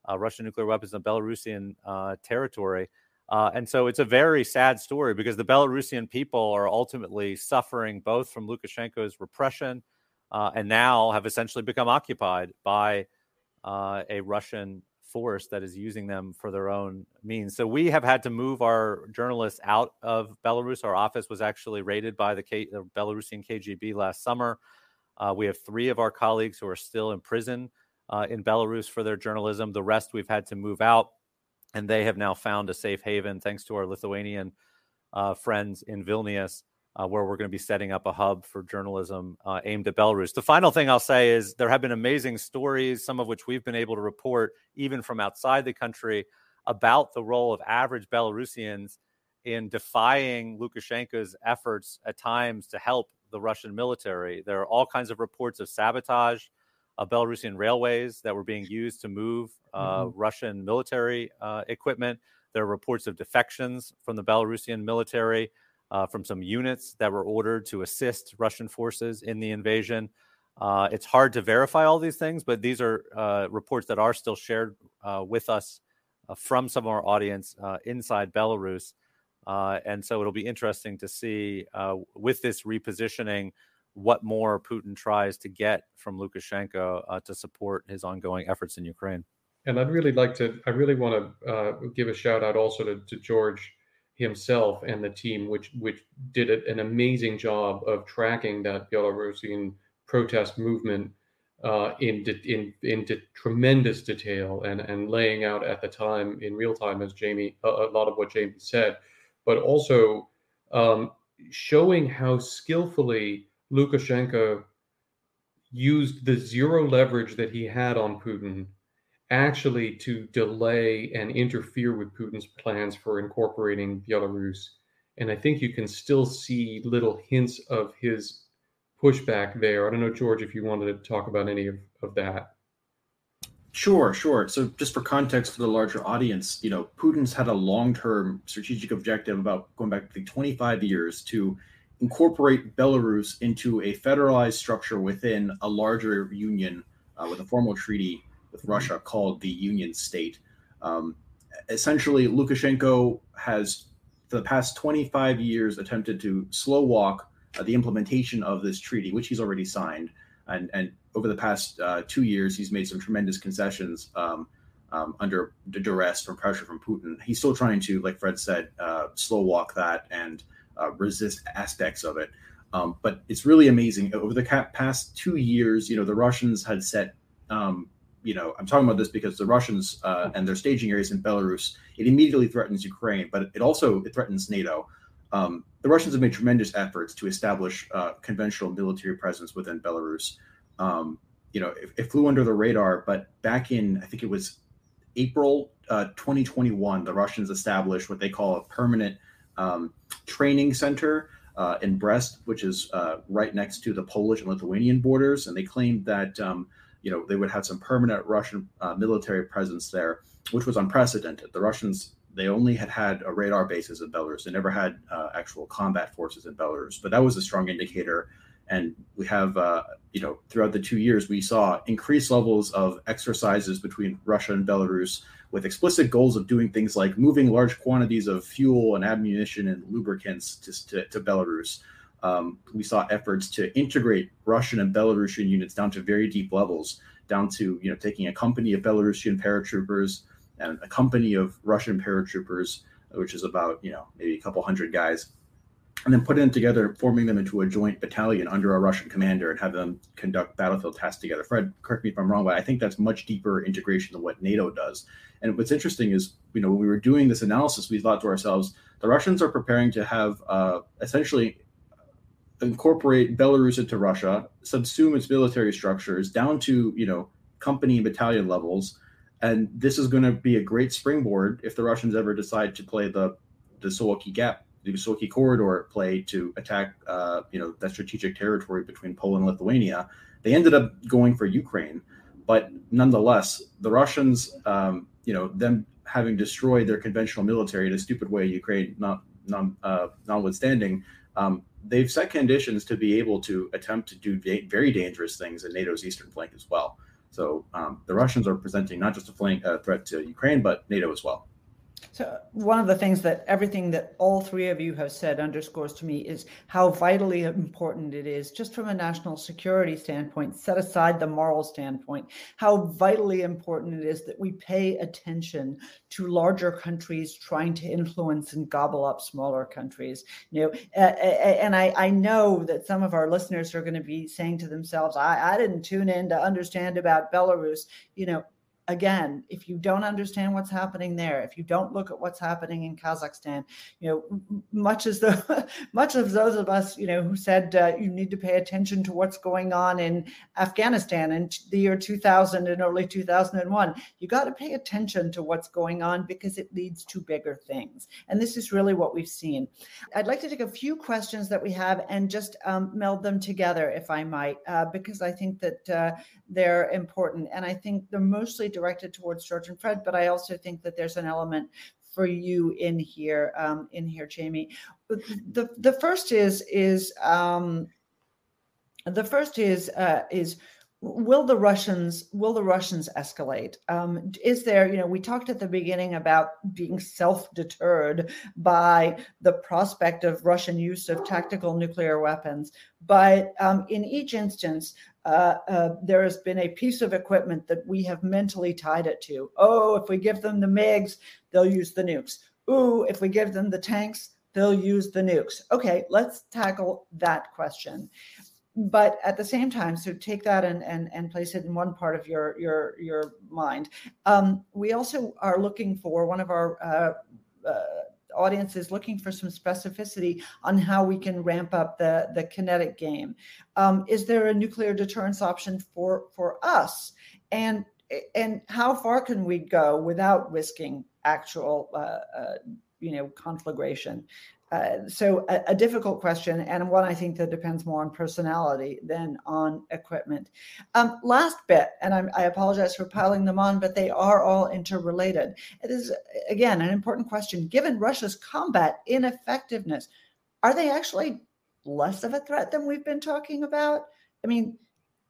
uh, Russian nuclear weapons in Belarusian uh, territory. Uh, and so it's a very sad story because the Belarusian people are ultimately suffering both from Lukashenko's repression uh, and now have essentially become occupied by a Russian force that is using them for their own means. So we have had to move our journalists out of Belarus. Our office was actually raided by the, K- the Belarusian KGB last summer. Uh, we have three of our colleagues who are still in prison uh, in Belarus for their journalism. The rest we've had to move out, and they have now found a safe haven thanks to our Lithuanian uh, friends in Vilnius uh, where we're going to be setting up a hub for journalism uh, aimed at Belarus. The final thing I'll say is there have been amazing stories, some of which we've been able to report even from outside the country, about the role of average Belarusians in defying Lukashenko's efforts at times to help the Russian military. There are all kinds of reports of sabotage of Belarusian railways that were being used to move uh, mm-hmm. Russian military uh, equipment. There are reports of defections from the Belarusian military. Uh, from some units that were ordered to assist Russian forces in the invasion. Uh, it's hard to verify all these things, but these are uh, reports that are still shared uh, with us uh, from some of our audience uh, inside Belarus. and so it'll be interesting to see with this repositioning what more Putin tries to get from Lukashenko to support his ongoing efforts in Ukraine.
And I'd really like to, I really want to give a shout out also to, to George himself and the team, which which did an amazing job of tracking that Belarusian protest movement uh, in, in into tremendous detail and and laying out at the time in real time, as Jamie a, a lot of what Jamie said, but also um, showing how skillfully Lukashenko used the zero leverage that he had on Putin actually to delay and interfere with Putin's plans for incorporating Belarus. And I think you can still see little hints of his pushback there. I don't know, George, if you wanted to talk about any of, of that.
Sure, sure. So, just for context for the larger audience, you know, Putin's had a long-term strategic objective about going back to 25 years to incorporate Belarus into a federalized structure within a larger union uh, with a formal treaty with mm-hmm. Russia called the Union State. Um, essentially, Lukashenko has, for the past 25 years, attempted to slow walk uh, the implementation of this treaty, which he's already signed. And, and over the past uh, two years, he's made some tremendous concessions um, um, under duress from pressure from Putin. He's still trying to, like Fred said, uh, slow walk that and uh, resist aspects of it. Um, but it's really amazing. Over the past two years, you know, the Russians had set um, you know, I'm talking about this because the Russians uh, and their staging areas in Belarus, it immediately threatens Ukraine, but it also it threatens NATO. Um, the Russians have made tremendous efforts to establish uh, conventional military presence within Belarus. Um, you know, it, it, flew under the radar, but back in I think it was April uh, 2021, the Russians established what they call a permanent um, training center uh, in Brest, which is uh, right next to the Polish and Lithuanian borders, and they claimed that um, you know, they would have some permanent Russian uh, military presence there, which was unprecedented. The Russians they only had had a radar bases in Belarus. They never had uh, actual combat forces in Belarus, but that was a strong indicator. And we have, uh, you know, throughout the two years, we saw increased levels of exercises between Russia and Belarus with explicit goals of doing things like moving large quantities of fuel and ammunition and lubricants to, to, to Belarus um, we saw efforts to integrate Russian and Belarusian units down to very deep levels, down to you know taking a company of Belarusian paratroopers and a company of Russian paratroopers, which is about you know maybe a couple hundred guys, and then putting them together, forming them into a joint battalion under a Russian commander, and have them conduct battlefield tasks together. Fred, correct me if I'm wrong, but I think that's much deeper integration than what NATO does. And what's interesting is, you know, when we were doing this analysis, we thought to ourselves, the Russians are preparing to have uh, essentially incorporate Belarus into Russia, subsume its military structures down to you know company and battalion levels, and this is going to be a great springboard if the Russians ever decide to play the the Suwalki Gap, the Suwalki Corridor play to attack uh, you know that strategic territory between Poland and Lithuania. They ended up going for Ukraine, but nonetheless, the Russians, um, you know, them having destroyed their conventional military in a stupid way, Ukraine not uh, notwithstanding, um, they've set conditions to be able to attempt to do very dangerous things in NATO's eastern flank as well. So um, the Russians are presenting not just a flank uh, threat to Ukraine, but NATO as well.
So, one of the things that everything that all three of you have said underscores to me is how vitally important it is, just from a national security standpoint, set aside the moral standpoint, how vitally important it is that we pay attention to larger countries trying to influence and gobble up smaller countries. You know, and I, I know that some of our listeners are going to be saying to themselves, I, I didn't tune in to understand about Belarus. You know, again, if you don't understand what's happening there, if you don't look at what's happening in Kazakhstan, you know, much as the much of those of us, you know, who said uh, you need to pay attention to what's going on in Afghanistan in the year 2000 and early 2001, you got to pay attention to what's going on because it leads to bigger things. And this is really what we've seen. I'd like to take a few questions that we have and just um, meld them together, if I might, uh, because I think that uh, they're important. And I think they're mostly directed towards George and Fred, but I also think that there's an element for you in here, um, in here, Jamie. The the first is is um, the first is uh, is will the Russians will the Russians escalate? Um, is there, you know, we talked at the beginning about being self-deterred by the prospect of Russian use of tactical nuclear weapons, but um, in each instance, uh, uh, there has been a piece of equipment that we have mentally tied it to. Oh, if we give them the MiGs, they'll use the nukes. Ooh, if we give them the tanks, they'll use the nukes. Okay, let's tackle that question but at the same time so take that and and, and place it in one part of your your your mind um, we also are looking for one of our uh, uh, audience is looking for some specificity on how we can ramp up the the kinetic game. Um, is there a nuclear deterrence option for for us? And and how far can we go without risking actual uh, uh you know conflagration uh, so a, a, difficult question and one I think that depends more on personality than on equipment. Um, last bit, and I'm, i apologize for piling them on, but they are all interrelated. It is again an important question. Given Russia's combat ineffectiveness, are they actually less of a threat than we've been talking about? I mean,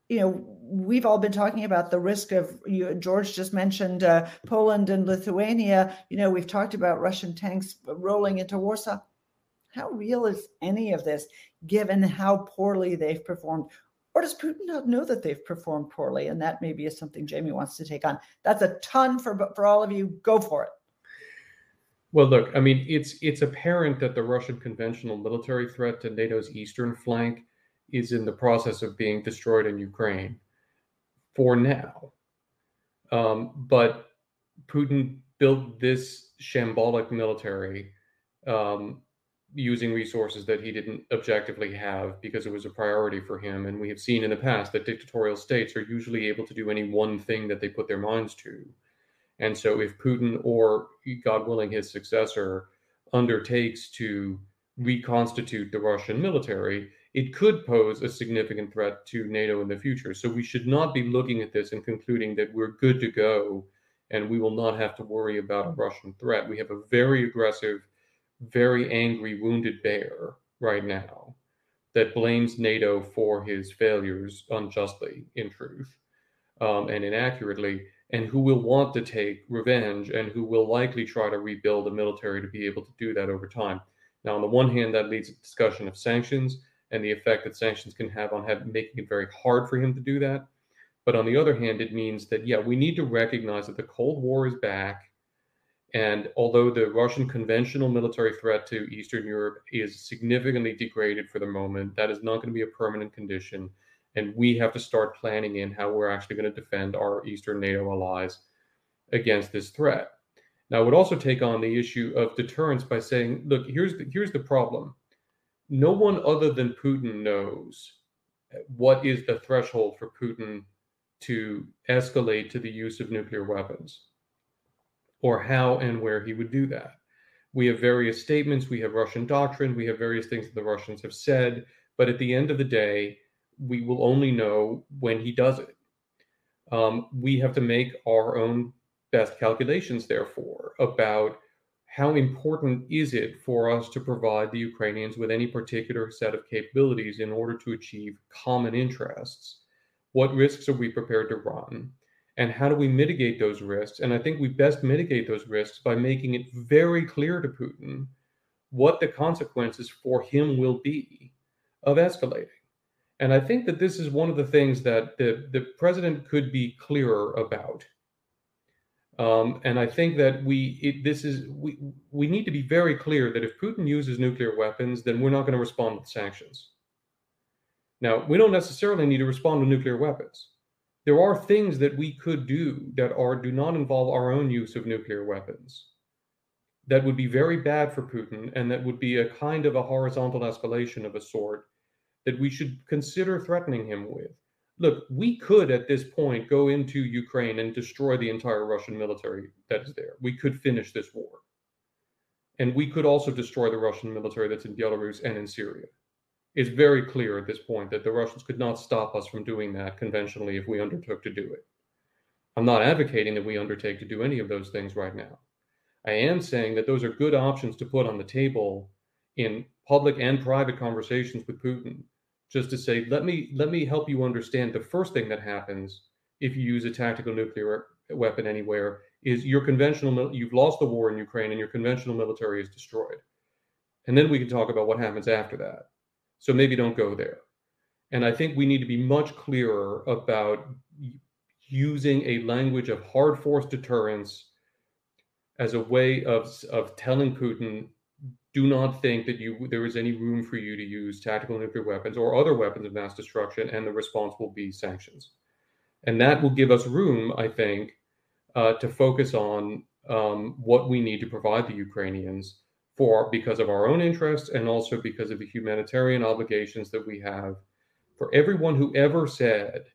you know, we've all been talking about the risk of you, George just mentioned uh, Poland and Lithuania. You know, we've talked about Russian tanks rolling into Warsaw how real is any of this given how poorly they've performed? Or does Putin not know that they've performed poorly? And that maybe is something Jamie wants to take on. That's a ton for for all of you. Go for it.
Well, look, I mean, it's it's apparent that the Russian conventional military threat to NATO's eastern flank is in the process of being destroyed in Ukraine for now. Um, but Putin built this shambolic military um, using resources that he didn't objectively have because it was a priority for him. And we have seen in the past that dictatorial states are usually able to do any one thing that they put their minds to. And so, if Putin or, God willing, his successor undertakes to reconstitute the Russian military, it could pose a significant threat to NATO in the future. So, we should not be looking at this and concluding that we're good to go and we will not have to worry about a Russian threat. We have a very aggressive very angry, wounded bear right now that blames NATO for his failures unjustly, in truth, um, and inaccurately, and who will want to take revenge and who will likely try to rebuild a military to be able to do that over time. Now, on the one hand, that leads to discussion of sanctions and the effect that sanctions can have on have, making it very hard for him to do that. But on the other hand, it means that, yeah, we need to recognize that the Cold War is back and although the Russian conventional military threat to Eastern Europe is significantly degraded for the moment, that is not going to be a permanent condition. And we have to start planning in how we're actually going to defend our Eastern NATO allies against this threat. Now, I would also take on the issue of deterrence by saying, look, here's the, here's the problem. No one other than Putin knows what is the threshold for Putin to escalate to the use of nuclear weapons or how and where he would do that. We have various statements, we have Russian doctrine, we have various things that the Russians have said, but at the end of the day, we will only know when he does it. Um, we have to make our own best calculations, therefore, about how important is it for us to provide the Ukrainians with any particular set of capabilities in order to achieve common interests? What risks are we prepared to run? And how do we mitigate those risks? And I think we best mitigate those risks by making it very clear to Putin what the consequences for him will be of escalating. And I think that this is one of the things that the, the president could be clearer about. Um, and I think that we it, this is we we need to be very clear that if Putin uses nuclear weapons, then we're not going to respond with sanctions. Now, we don't necessarily need to respond with nuclear weapons there are things that we could do that are do not involve our own use of nuclear weapons that would be very bad for Putin and that would be a kind of a horizontal escalation of a sort that we should consider threatening him with. Look, we could at this point go into Ukraine and destroy the entire Russian military that is there. We could finish this war. And we could also destroy the Russian military that's in Belarus and in Syria it's very clear at this point that the Russians could not stop us from doing that conventionally if we undertook to do it. I'm not advocating that we undertake to do any of those things right now. I am saying that those are good options to put on the table in public and private conversations with Putin, just to say, let me let me help you understand the first thing that happens if you use a tactical nuclear weapon anywhere is your conventional you've lost the war in Ukraine and your conventional military is destroyed. And then we can talk about what happens after that. So maybe don't go there. And I think we need to be much clearer about using a language of hard force deterrence as a way of, of telling Putin, do not think that you there is any room for you to use tactical nuclear weapons or other weapons of mass destruction, and the response will be sanctions. And that will give us room, I think, uh, to focus on um, what we need to provide the Ukrainians for because of our own interests and also because of the humanitarian obligations that we have for everyone who ever said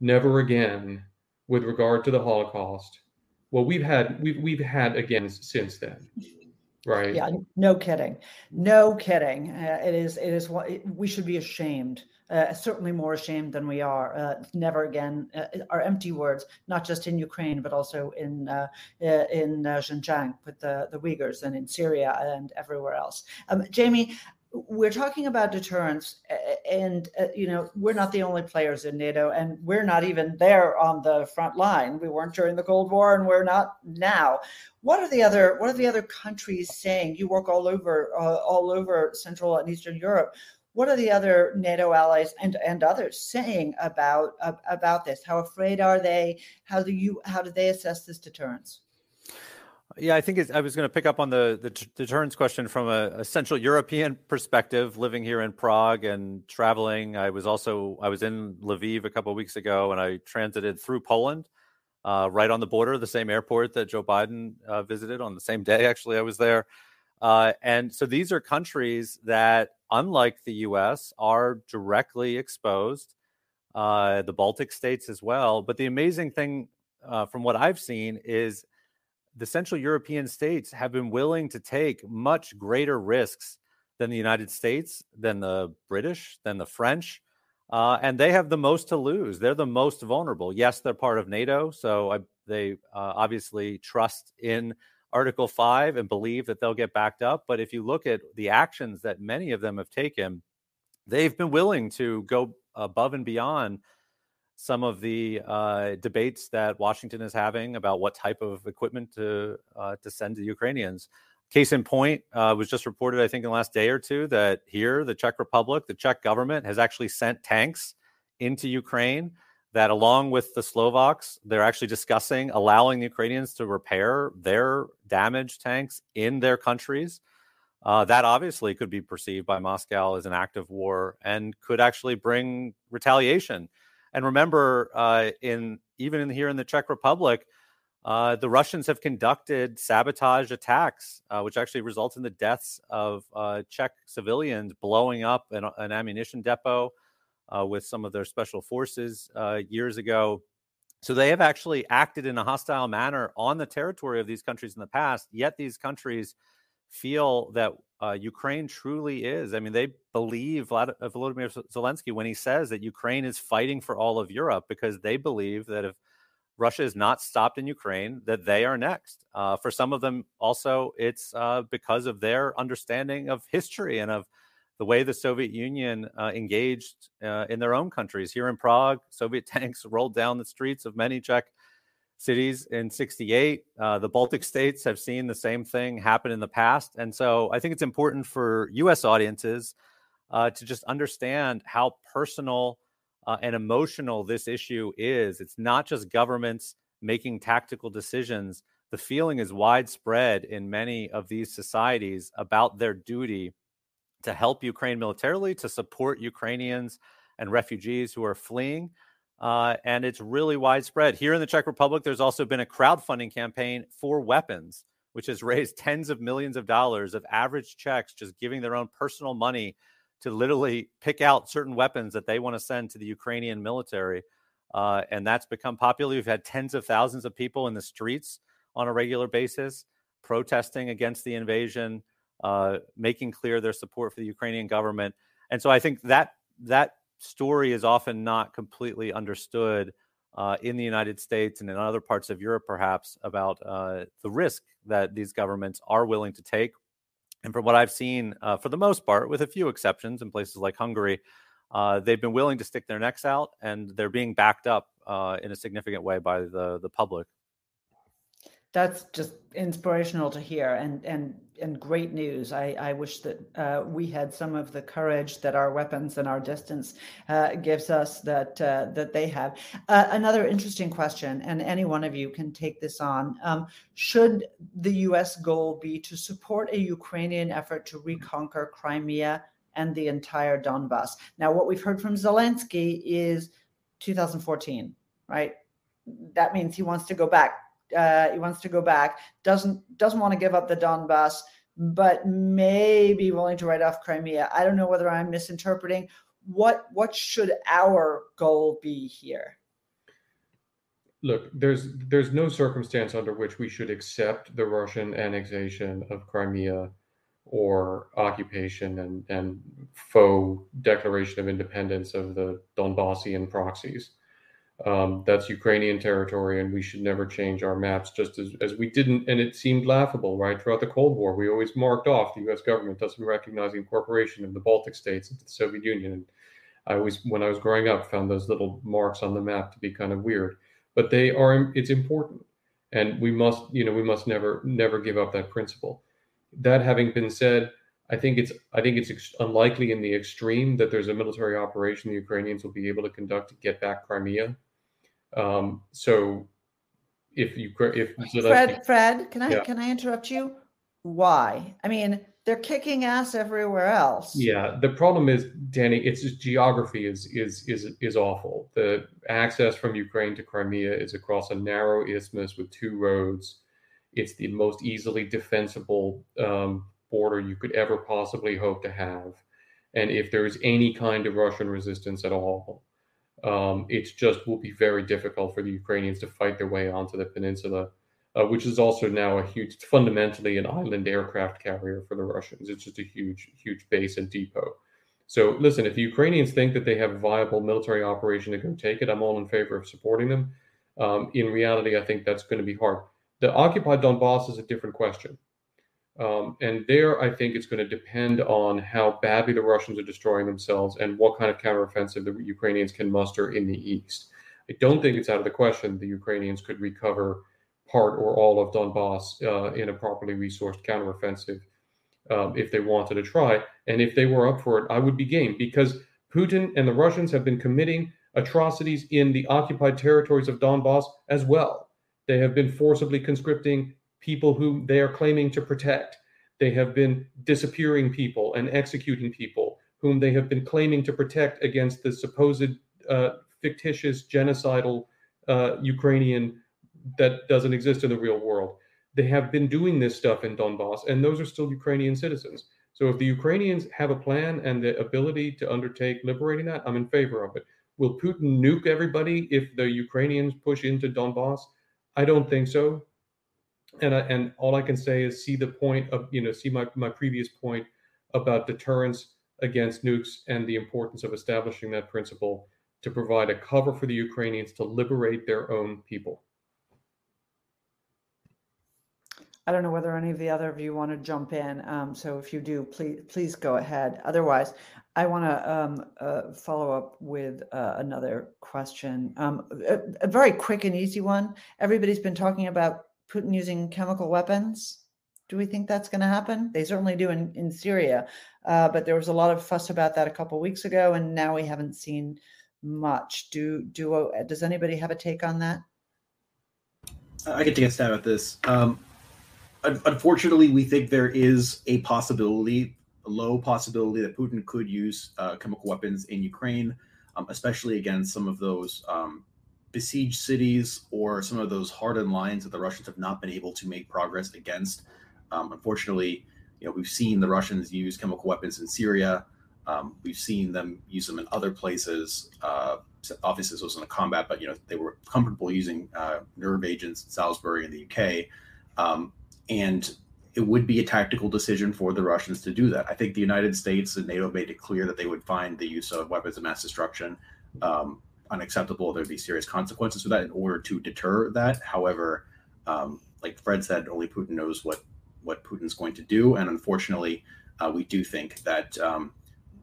never again with regard to the Holocaust. Well, we've had we've we've had again since then, right?
Yeah, no kidding, no kidding. Uh, it is it is what we should be ashamed uh, certainly more ashamed than we are. Uh, never again uh, are empty words, not just in Ukraine, but also in uh, uh, in uh, Xinjiang with the, the Uyghurs and in Syria and everywhere else. Um, Jamie, we're talking about deterrence and uh, you know we're not the only players in nato and we're not even there on the front line we weren't during the cold war and we're not now what are the other what are the other countries saying you work all over uh, all over central and eastern europe what are the other NATO allies and, and others saying about uh, about this? How afraid are they? How do you how do they assess this deterrence?
Yeah, I think I was going to pick up on the, the deterrence question from a, Central European perspective. Living here in Prague and traveling, I was also I was in Lviv a couple weeks ago, and I transited through Poland, uh, right on the border, the same airport that Joe Biden uh, visited on the same day. Actually, I was there, uh, and so these are countries that unlike the US, are directly exposed. Uh, the Baltic states as well. But the amazing thing, uh, from what I've seen, is the Central European states have been willing to take much greater risks than the United States, than the British, than the French. Uh, and they have the most to lose. They're the most vulnerable. Yes, they're part of NATO, so I, they uh, obviously trust in Article 5 and believe that they'll get backed up. But if you look at the actions that many of them have taken, they've been willing to go above and beyond some of the uh, debates that Washington is having about what type of equipment to uh, to send to Ukrainians. Case in point uh, was just reported, I think, in the last day or two that here, the Czech Republic, the Czech government has actually sent tanks into Ukraine that along with the Slovaks, they're actually discussing allowing the Ukrainians to repair their damaged tanks in their countries. Uh, that obviously could be perceived by Moscow as an act of war and could actually bring retaliation. And remember, uh, in even in here in the Czech Republic, uh, the Russians have conducted sabotage attacks, uh, which actually result in the deaths of uh, Czech civilians, blowing up an, an ammunition depot uh, with some of their special forces uh, years ago. So they have actually acted in a hostile manner on the territory of these countries in the past. Yet these countries feel that uh, Ukraine truly is. I mean, they believe uh, Volodymyr Zelensky when he says that Ukraine is fighting for all of Europe because they believe that if Russia is not stopped in Ukraine, that they are next. Uh, for some of them, also, it's uh, because of their understanding of history and of the way the Soviet Union uh, engaged uh, in their own countries. Here in Prague, Soviet tanks rolled down the streets of many Czech cities in 68. Uh, the Baltic states have seen the same thing happen in the past. And so I think it's important for US audiences uh, to just understand how personal uh, and emotional this issue is. It's not just governments making tactical decisions. The feeling is widespread in many of these societies about their duty to help Ukraine militarily, to support Ukrainians and refugees who are fleeing. Uh, and it's really widespread. Here in the Czech Republic, there's also been a crowdfunding campaign for weapons, which has raised tens of millions of dollars of average Czechs just giving their own personal money to literally pick out certain weapons that they want to send to the Ukrainian military. Uh, and that's become popular. We've had tens of thousands of people in the streets on a regular basis protesting against the invasion uh, making clear their support for the Ukrainian government. And so I think that that story is often not completely understood uh, in the United States and in other parts of Europe, perhaps, about uh, the risk that these governments are willing to take. And from what I've seen, uh, for the most part, with a few exceptions in places like Hungary, uh, they've been willing to stick their necks out and they're being backed up uh, in a significant way by the, the public.
That's just inspirational to hear and and and great news. I, I wish that uh, we had some of the courage that our weapons and our distance uh, gives us that uh, that they have. Uh, another interesting question, and any one of you can take this on. Um, should the U.S. goal be to support a Ukrainian effort to reconquer Crimea and the entire Donbass? Now, what we've heard from Zelensky is 2014, right? That means he wants to go back uh, he wants to go back. Doesn't doesn't want to give up the Donbass, but may be willing to write off Crimea. I don't know whether I'm misinterpreting. What what should our goal be here?
Look, there's there's no circumstance under which we should accept the Russian annexation of Crimea or occupation and, and faux declaration of independence of the Donbassian proxies. Um, that's Ukrainian territory, and we should never change our maps just as, as we didn't. And it seemed laughable, right? Throughout the Cold War, we always marked off the US government doesn't recognize the incorporation of the Baltic states into the Soviet Union. And I always, when I was growing up, found those little marks on the map to be kind of weird. But they are, it's important. And we must, you know, we must never, never give up that principle. That having been said, I think it's I think it's ex- unlikely in the extreme that there's a military operation the Ukrainians will be able to conduct to get back Crimea. Um, so if you if
so Fred, Fred, can I yeah. can I interrupt you? Why? I mean, they're kicking ass everywhere else.
Yeah, the problem is, Dany, it's just geography is is is is awful. The access from Ukraine to Crimea is across a narrow isthmus with two roads. It's the most easily defensible um, border you could ever possibly hope to have. And if there's any kind of Russian resistance at all, um, it just will be very difficult for the Ukrainians to fight their way onto the peninsula, uh, which is also now a huge, fundamentally an island aircraft carrier for the Russians. It's just a huge, huge base and depot. So, listen, if the Ukrainians think that they have a viable military operation to go take it, I'm all in favor of supporting them. Um, in reality, I think that's going to be hard. The occupied Donbass is a different question. Um, and there, I think it's going to depend on how badly the Russians are destroying themselves and what kind of counteroffensive the Ukrainians can muster in the east. I don't think it's out of the question the Ukrainians could recover part or all of Donbass uh, in a properly resourced counteroffensive um, if they wanted to try. And if they were up for it, I would be game because Putin and the Russians have been committing atrocities in the occupied territories of Donbass as well. They have been forcibly conscripting people whom they are claiming to protect. They have been disappearing people and executing people whom they have been claiming to protect against the supposed uh, fictitious genocidal uh, Ukrainian that doesn't exist in the real world. They have been doing this stuff in Donbass, and those are still Ukrainian citizens. So if the Ukrainians have a plan and the ability to undertake liberating that, I'm in favor of it. Will Putin nuke everybody if the Ukrainians push into Donbass? I don't think so and I, and all I can say is see the point of you know see my my previous point about deterrence against nukes and the importance of establishing that principle to provide a cover for the Ukrainians to liberate their own people.
I don't know whether any of the other of you want to jump in. Um, so if you do, please please go ahead. Otherwise, I want to um, uh, follow up with uh, another question. Um, a, a, very quick and easy one. Everybody's been talking about Putin using chemical weapons? Do we think that's going to happen? They certainly do in, in Syria, uh, but there was a lot of fuss about that a couple weeks ago, and now we haven't seen much. Do do uh, does anybody have a take on that?
I can take a stab at this. Um, unfortunately, we think there is a possibility, a low possibility, that Putin could use uh, chemical weapons in Ukraine, um, especially against some of those um, besieged cities or some of those hardened lines that the Russians have not been able to make progress against. Um, unfortunately, you know, we've seen the Russians use chemical weapons in Syria. Um, we've seen them use them in other places. Uh, obviously, this wasn't a combat, but you know, they were comfortable using uh, nerve agents in Salisbury in the UK, um, and it would be a tactical decision for the Russians to do that. I think the United States and NATO made it clear that they would find the use of weapons of mass destruction um, unacceptable. There'd be serious consequences for that in order to deter that. However, um, like Fred said, only Putin knows what what Putin's going to do, and unfortunately, uh, we do think that um,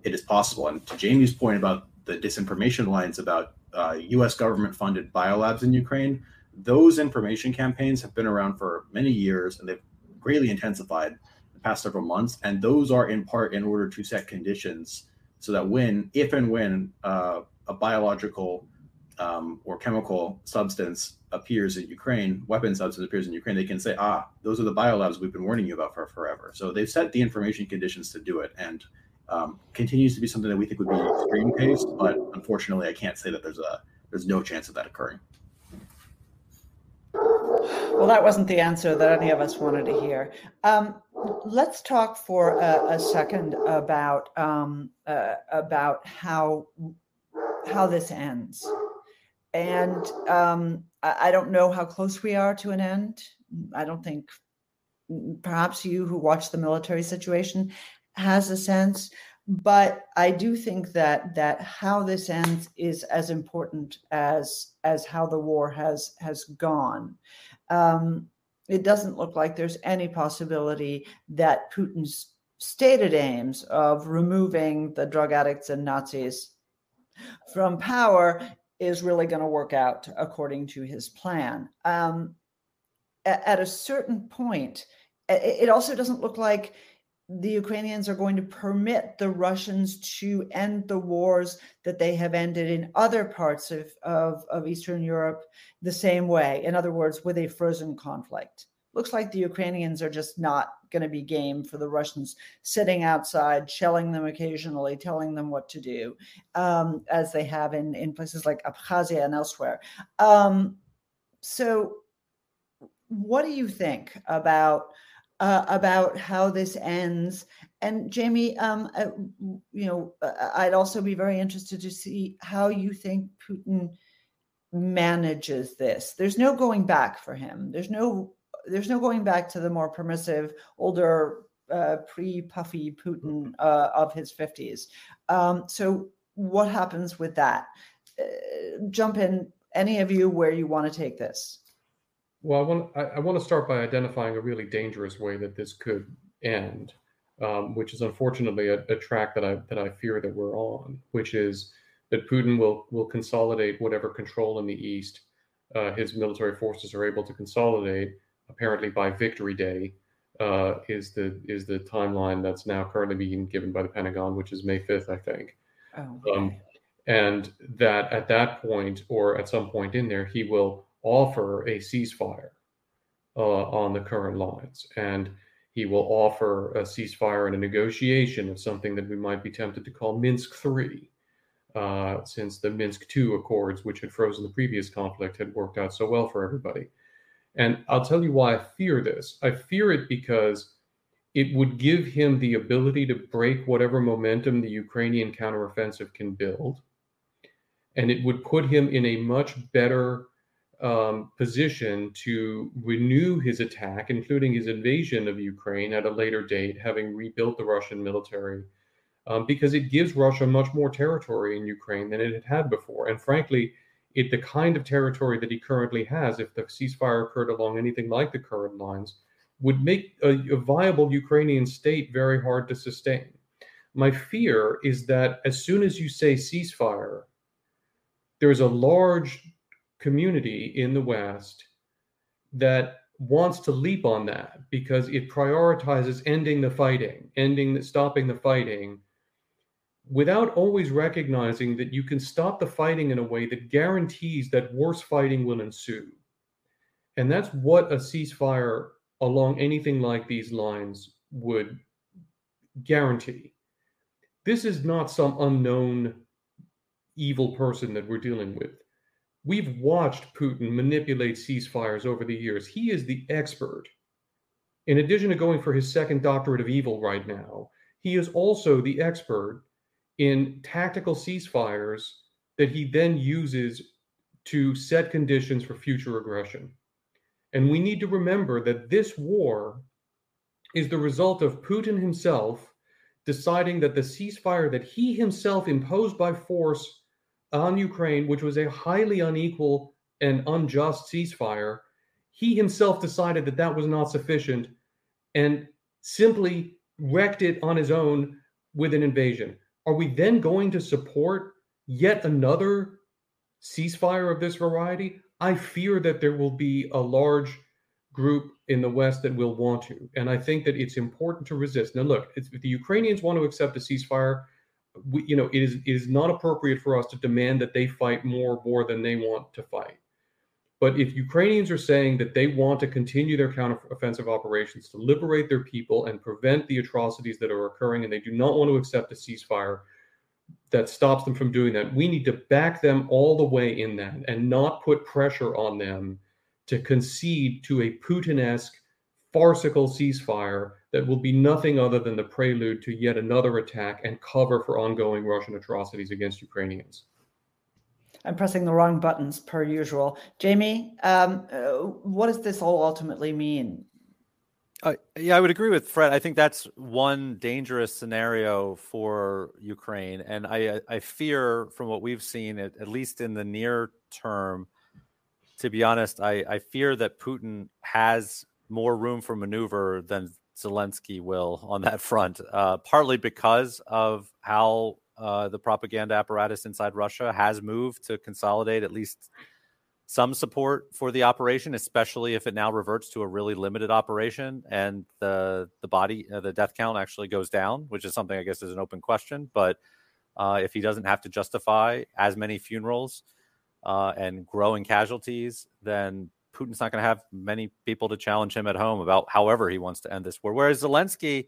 it is possible. And to Jamie's point about the disinformation lines about uh, U.S. government-funded biolabs in Ukraine, those information campaigns have been around for many years, and they've greatly intensified the past several months. And those are in part in order to set conditions so that when, if and when uh, a biological um, or chemical substance appears in Ukraine, weapon substance appears in Ukraine, they can say, ah, those are the biolabs we've been warning you about for forever. So they've set the information conditions to do it and um, continues to be something that we think would be an extreme case, but unfortunately, I can't say that there's a there's no chance of that occurring.
Well, that wasn't the answer that any of us wanted to hear. Um, let's talk for a, a second about um, uh, about how how this ends. And um, I, I don't know how close we are to an end. I don't think perhaps you who watch the military situation has a sense but i do think that that how this ends is as important as as how the war has has gone um, it doesn't look like there's any possibility that putin's stated aims of removing the drug addicts and nazis from power is really going to work out according to his plan. Um, at, at, a certain point, it, also doesn't look like the Ukrainians are going to permit the Russians to end the wars that they have ended in other parts of, of, of Eastern Europe the same way. In other words, with a frozen conflict looks like the Ukrainians are just not going to be game for the Russians sitting outside, shelling them occasionally, telling them what to do, um, as they have in, in places like Abkhazia and elsewhere. Um, so, what do you think about? Uh, about how this ends. And Jamie, um, uh, you know, I'd also be very interested to see how you think Putin manages this. There's no going back for him. There's no there's no going back to the more permissive, older, uh, pre-puffy Putin uh, of his 50s. Um, so what happens with that? Uh, jump in, any of you, where you want to take this.
Well, I want I, I want to start by identifying a really dangerous way that this could end, um, which is unfortunately a, a track that I that I fear that we're on, which is that Putin will will consolidate whatever control in the east uh, his military forces are able to consolidate apparently by Victory Day uh, is the is the timeline that's now currently being given by the Pentagon, which is May fifth, I think. Oh, okay. um, and that at that point, or at some point in there, he will offer a ceasefire uh, on the current lines, and he will offer a ceasefire and a negotiation of something that we might be tempted to call Minsk Three. Uh, since the Minsk II accords, which had frozen the previous conflict, had worked out so well for everybody. And I'll tell you why I fear this. I fear it because it would give him the ability to break whatever momentum the Ukrainian counteroffensive can build. And it would put him in a much better um, position to renew his attack, including his invasion of Ukraine at a later date, having rebuilt the Russian military, um, because it gives Russia much more territory in Ukraine than it had had before. And frankly, it the kind of territory that he currently has, if the ceasefire occurred along anything like the current lines, would make a, a viable Ukrainian state very hard to sustain. My fear is that as soon as you say ceasefire, there's a large community in the West that wants to leap on that because it prioritizes ending the fighting, ending, stopping the fighting without always recognizing that you can stop the fighting in a way that guarantees that worse fighting will ensue. And that's what a ceasefire along anything like these lines would guarantee. This is not some unknown evil person that we're dealing with. We've watched Putin manipulate ceasefires over the years. He is the expert. In addition to going for his second doctorate of evil right now, he is also the expert in tactical ceasefires that he then uses to set conditions for future aggression. And we need to remember that this war is the result of Putin himself deciding that the ceasefire that he himself imposed by force on Ukraine, which was a highly unequal and unjust ceasefire, he himself decided that that was not sufficient and simply wrecked it on his own with an invasion. Are we then going to support yet another ceasefire of this variety? I fear that there will be a large group in the West that will want to. And I think that it's important to resist. Now, look, if the Ukrainians want to accept a ceasefire, we, you know, it is, it is not appropriate for us to demand that they fight more war than they want to fight. But if Ukrainians are saying that they want to continue their counteroffensive operations to liberate their people and prevent the atrocities that are occurring, and they do not want to accept a ceasefire that stops them from doing that, we need to back them all the way in that and not put pressure on them to concede to a Putin esque farcical ceasefire that will be nothing other than the prelude to yet another attack and cover for ongoing Russian atrocities against Ukrainians.
I'm pressing the wrong buttons per usual. Jamie, um, uh, what does this all ultimately mean?
Uh, yeah, I would agree with Fred. I think that's one dangerous scenario for Ukraine, and I I fear from what we've seen, at, at least in the near term, to be honest, I, I fear that Putin has more room for maneuver than Zelensky will on that front, uh, partly because of how uh, the propaganda apparatus inside Russia has moved to consolidate at least some support for the operation, especially if it now reverts to a really limited operation and the the body uh, the death count actually goes down, which is something I guess is an open question. But uh, if he doesn't have to justify as many funerals uh, and growing casualties, then Putin's not going to have many people to challenge him at home about however he wants to end this war. Whereas Zelensky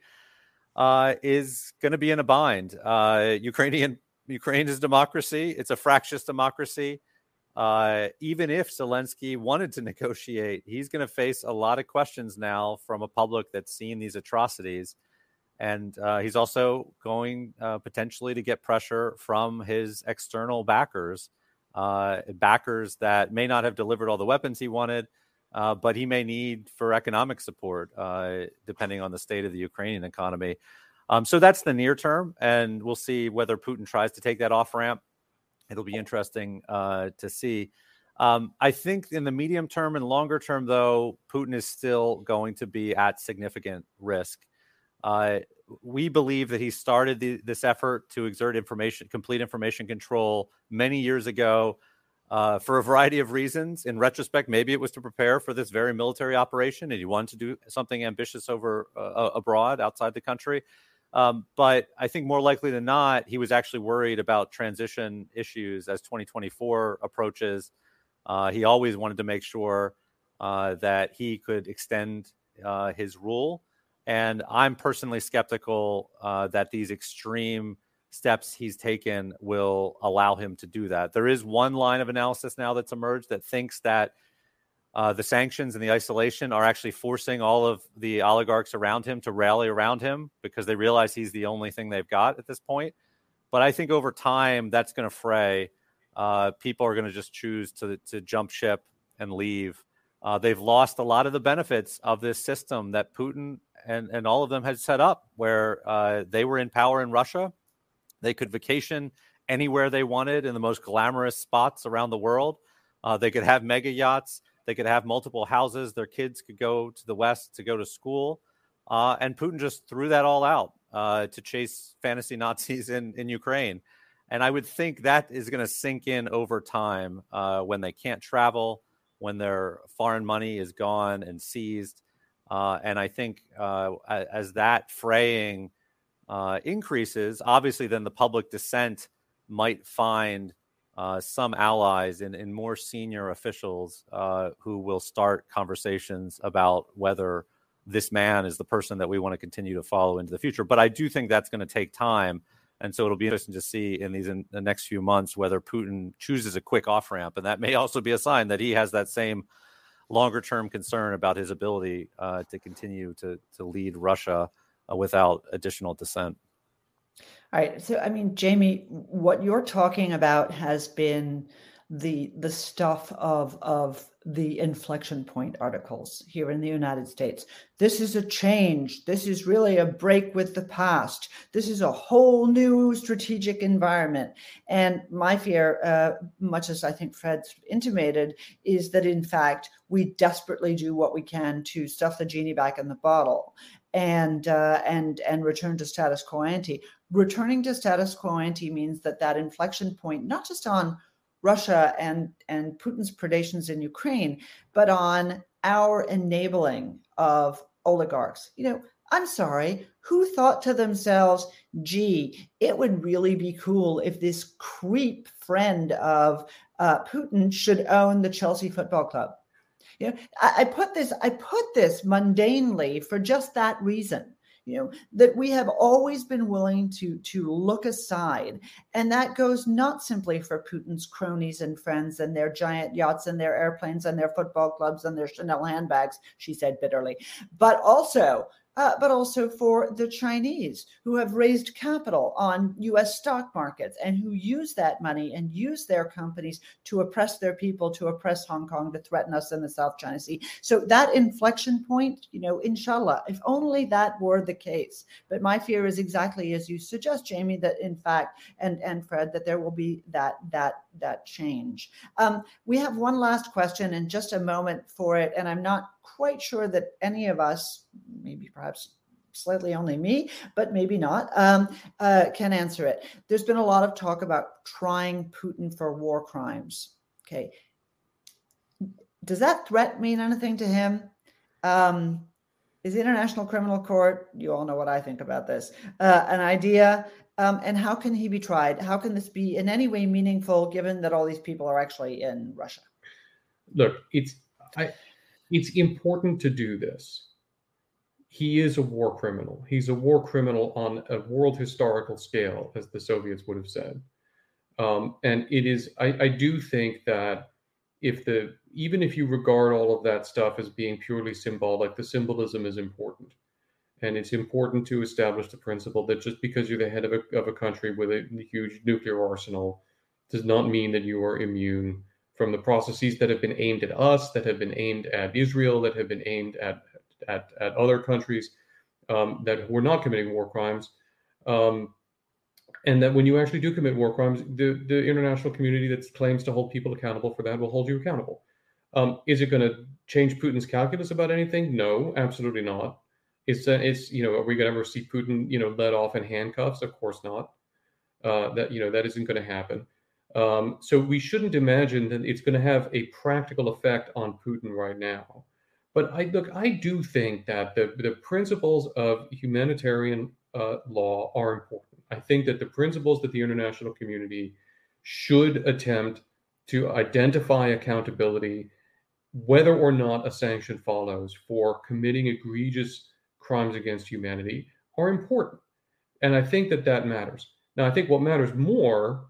uh, is going to be in a bind. Uh, Ukrainian Ukraine is democracy; it's a fractious democracy. Uh, even if Zelensky wanted to negotiate, he's going to face a lot of questions now from a public that's seen these atrocities. And uh, he's also going uh, potentially to get pressure from his external backers uh, backers that may not have delivered all the weapons he wanted, uh, but he may need for economic support, uh, depending on the state of the Ukrainian economy. Um, so that's the near term, and we'll see whether Putin tries to take that off ramp. It'll be interesting uh, to see. Um, I think in the medium term and longer term, though, Putin is still going to be at significant risk. Uh, we believe that he started the, this effort to exert information, complete information control many years ago uh, for a variety of reasons. In retrospect, maybe it was to prepare for this very military operation and he wanted to do something ambitious over uh, abroad outside the country. Um, but I think more likely than not, he was actually worried about transition issues as 2024 approaches. Uh, he always wanted to make sure uh, that he could extend uh, his rule and I'm personally skeptical uh, that these extreme steps he's taken will allow him to do that. There is one line of analysis now that's emerged that thinks that uh, the sanctions and the isolation are actually forcing all of the oligarchs around him to rally around him because they realize he's the only thing they've got at this point. But I think over time that's going to fray. Uh, people are going to just choose to to jump ship and leave. Uh, they've lost a lot of the benefits of this system that Putin and and all of them had set up where uh, they were in power in Russia. They could vacation anywhere they wanted in the most glamorous spots around the world. Uh, they could have mega yachts. They could have multiple houses. Their kids could go to the west to go to school. Uh, and Putin just threw that all out uh, to chase fantasy Nazis in in Ukraine. And I would think that is going to sink in over time uh, when they can't travel, when their foreign money is gone and seized uh, and I think uh, as that fraying uh, increases, obviously, then the public dissent might find uh, some allies in, in more senior officials uh, who will start conversations about whether this man is the person that we want to continue to follow into the future. But I do think that's going to take time. And so it'll be interesting to see in these in the next few months whether Putin chooses a quick off ramp. And that may also be a sign that he has that same longer term concern about his ability uh, to continue to to lead Russia without additional dissent.
All right. So, I mean, Jamie, what you're talking about has been the the stuff of of the inflection point articles here in the United States. This is a change. This is really a break with the past. This is a whole new strategic environment. And my fear, uh, much as I think Fred intimated, is that in fact we desperately do what we can to stuff the genie back in the bottle and uh, and and return to status quo ante. Returning to status quo ante means that that inflection point, not just on Russia and and Putin's predations in Ukraine, but on our enabling of oligarchs. You know, I'm sorry, who thought to themselves, gee, it would really be cool if this creep friend of uh, Putin should own the Chelsea Football Club? You know, I, I put this, I put this mundanely for just that reason you know that we have always been willing to to look aside. And that goes not simply for putin's cronies and friends and their giant yachts and their airplanes and their football clubs and their chanel handbags she said bitterly but also uh, but also for the Chinese who have raised capital on US stock markets and who use that money and use their companies to oppress their people, to oppress Hong Kong, to threaten us in the South China Sea. So that inflection point, you know, inshallah, if only that were the case. But my fear is exactly as you suggest, Jamie, that in fact, and, and Fred, that there will be that that that change. Um, we have one last question in just a moment for it, and I'm not quite sure that any of us, maybe perhaps slightly only me, but maybe not, um, uh, can answer it. There's been a lot of talk about trying Putin for war crimes. Okay. Does that threat mean anything to him? Um, is the International Criminal Court, you all know what I think about this, uh, an idea? Um, and how can he be tried? How can this be in any way meaningful given that all these people are actually in Russia?
Look, it's I, it's important to do this. He is a war criminal. He's a war criminal on a world historical scale, as the Soviets would have said. Um, and it is, I, I do think that if the, even if you regard all of that stuff as being purely symbolic, the symbolism is important. And it's important to establish the principle that just because you're the head of a, of a country with a huge nuclear arsenal does not mean that you are immune from the processes that have been aimed at us, that have been aimed at Israel, that have been aimed at at, at other countries um, that were not committing war crimes, um, and that when you actually do commit war crimes, the the international community that claims to hold people accountable for that will hold you accountable. Um, is it going to change Putin's calculus about anything? No, absolutely not. It's it's you know are we going to ever see Putin you know let off in handcuffs? Of course not. Uh, that you know that isn't going to happen. Um, so we shouldn't imagine that it's going to have a practical effect on Putin right now. But I look, I do think that the, the principles of humanitarian uh, law are important. I think that the principles that the international community should attempt to identify accountability, whether or not a sanction follows for committing egregious crimes against humanity, are important. And I think that that matters. Now, I think what matters more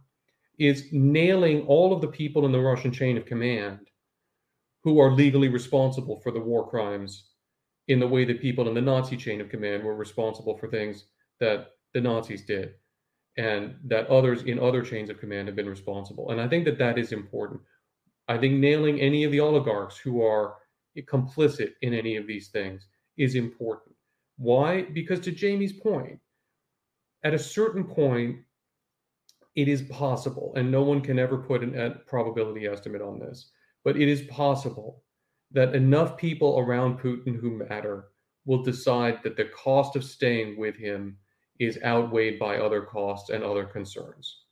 is nailing all of the people in the Russian chain of command who are legally responsible for the war crimes in the way that people in the Nazi chain of command were responsible for things that the Nazis did and that others in other chains of command have been responsible. And I think that that is important. I think nailing any of the oligarchs who are complicit in any of these things is important. Why? Because to Jamie's point, at a certain point, it is possible, and no one can ever put an, probability estimate on this, but it is possible that enough people around Putin who matter will decide that the cost of staying with him is outweighed by other costs and other concerns.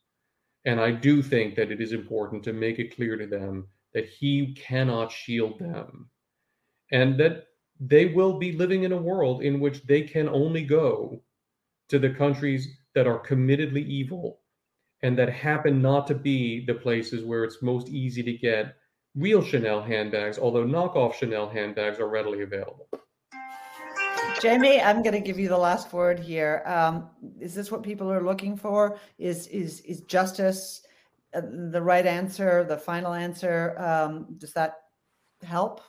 And I do think that it is important to make it clear to them that he cannot shield them and that they will be living in a world in which they can only go to the countries that are committedly evil and that happen not to be the places where it's most easy to get real Chanel handbags, although knockoff Chanel handbags are readily available.
Jamie, I'm going to give you the last word here. Um, is this what people are looking for? Is is is justice uh, the right answer, the final answer? Um, does that help?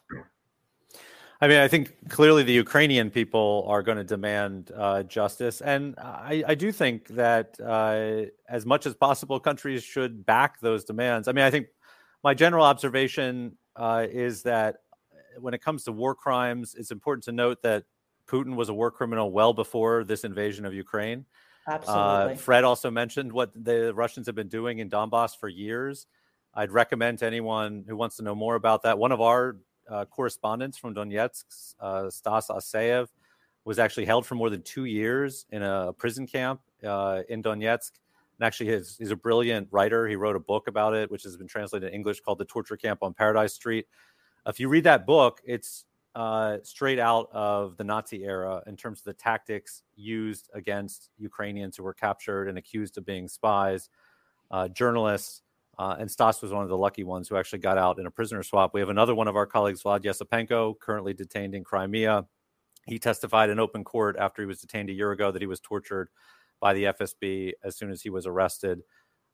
I mean, I think clearly the Ukrainian people are going to demand uh, justice, and I, I, do think that uh, as much as possible, countries should back those demands. I mean, I think my general observation uh, is that when it comes to war crimes, it's important to note that Putin was a war criminal well before this invasion of Ukraine.
Absolutely.
Uh, Fred also mentioned what the Russians have been doing in Donbass for years. I'd recommend to anyone who wants to know more about that. One of our uh, correspondents from Donetsk, uh, Stas Aseyev, was actually held for more than two years in a prison camp uh, in Donetsk. And actually, he's, he's a brilliant writer. He wrote a book about it, which has been translated in English called The Torture Camp on Paradise Street. If you read that book, it's uh, straight out of the Nazi era in terms of the tactics used against Ukrainians who were captured and accused of being spies, uh, journalists. Uh, and Stas was one of the lucky ones who actually got out in a prisoner swap. We have another one of our colleagues, Vlad Yesypenko, currently detained in Crimea. He testified in open court after he was detained a year ago that he was tortured by the FSB as soon as he was arrested.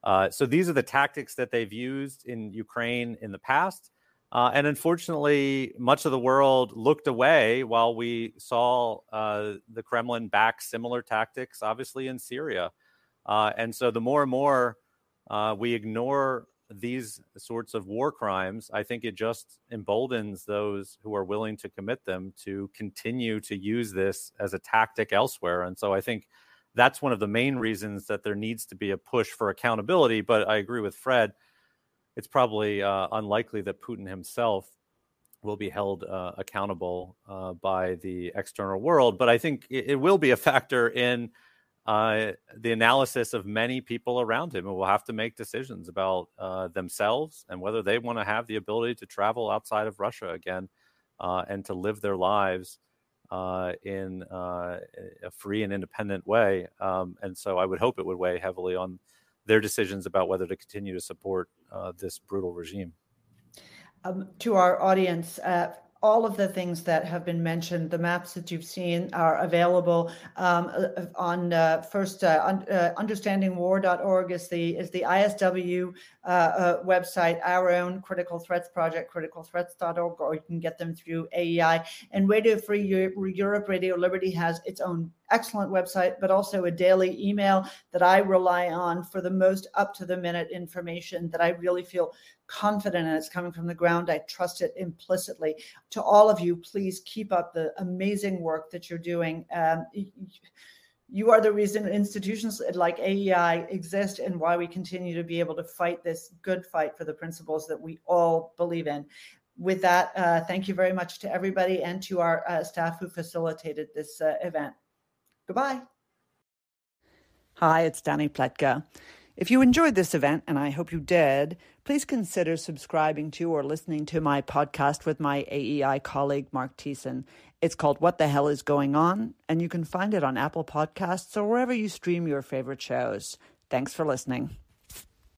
Uh, so these are the tactics that they've used in Ukraine in the past. Uh, and unfortunately, much of the world looked away while we saw uh, the Kremlin back similar tactics, obviously in Syria. Uh, and so, the more and more uh, we ignore these sorts of war crimes, I think it just emboldens those who are willing to commit them to continue to use this as a tactic elsewhere. And so, I think that's one of the main reasons that there needs to be a push for accountability. But I agree with Fred it's probably uh, unlikely that Putin himself will be held uh, accountable uh, by the external world. But I think it, it will be a factor in uh, the analysis of many people around him who will have to make decisions about uh, themselves and whether they want to have the ability to travel outside of Russia again uh, and to live their lives. in a free and independent way. Um, and so I would hope it would weigh heavily on their decisions about whether to continue to support uh, this brutal regime.
Um, to our audience, uh, all of the things that have been mentioned, the maps that you've seen are available um, uh, on uh, first uh, un, uh, understandingwar.org is the is the ISW uh, uh, website, our own critical threats project, criticalthreats.org, or you can get them through AEI and Radio Free Europe. Radio Liberty has its own excellent website, but also a daily email that I rely on for the most up to the minute information that I really feel confident in. It's coming from the ground. I trust it implicitly. To all of you, please keep up the amazing work that you're doing. Um, you are the reason institutions like AEI exist and why we continue to be able to fight this good fight for the principles that we all believe in. With that, uh, thank you very much to everybody and to our uh, staff who facilitated this uh, event. Goodbye. Hi, it's Dany Pletka. If you enjoyed this event, and I hope you did, please consider subscribing to or listening to my podcast with my AEI colleague, Marc Thiessen. It's called What the Hell is Going On, and you can find it on Apple Podcasts or wherever you stream your favorite shows. Thanks for listening.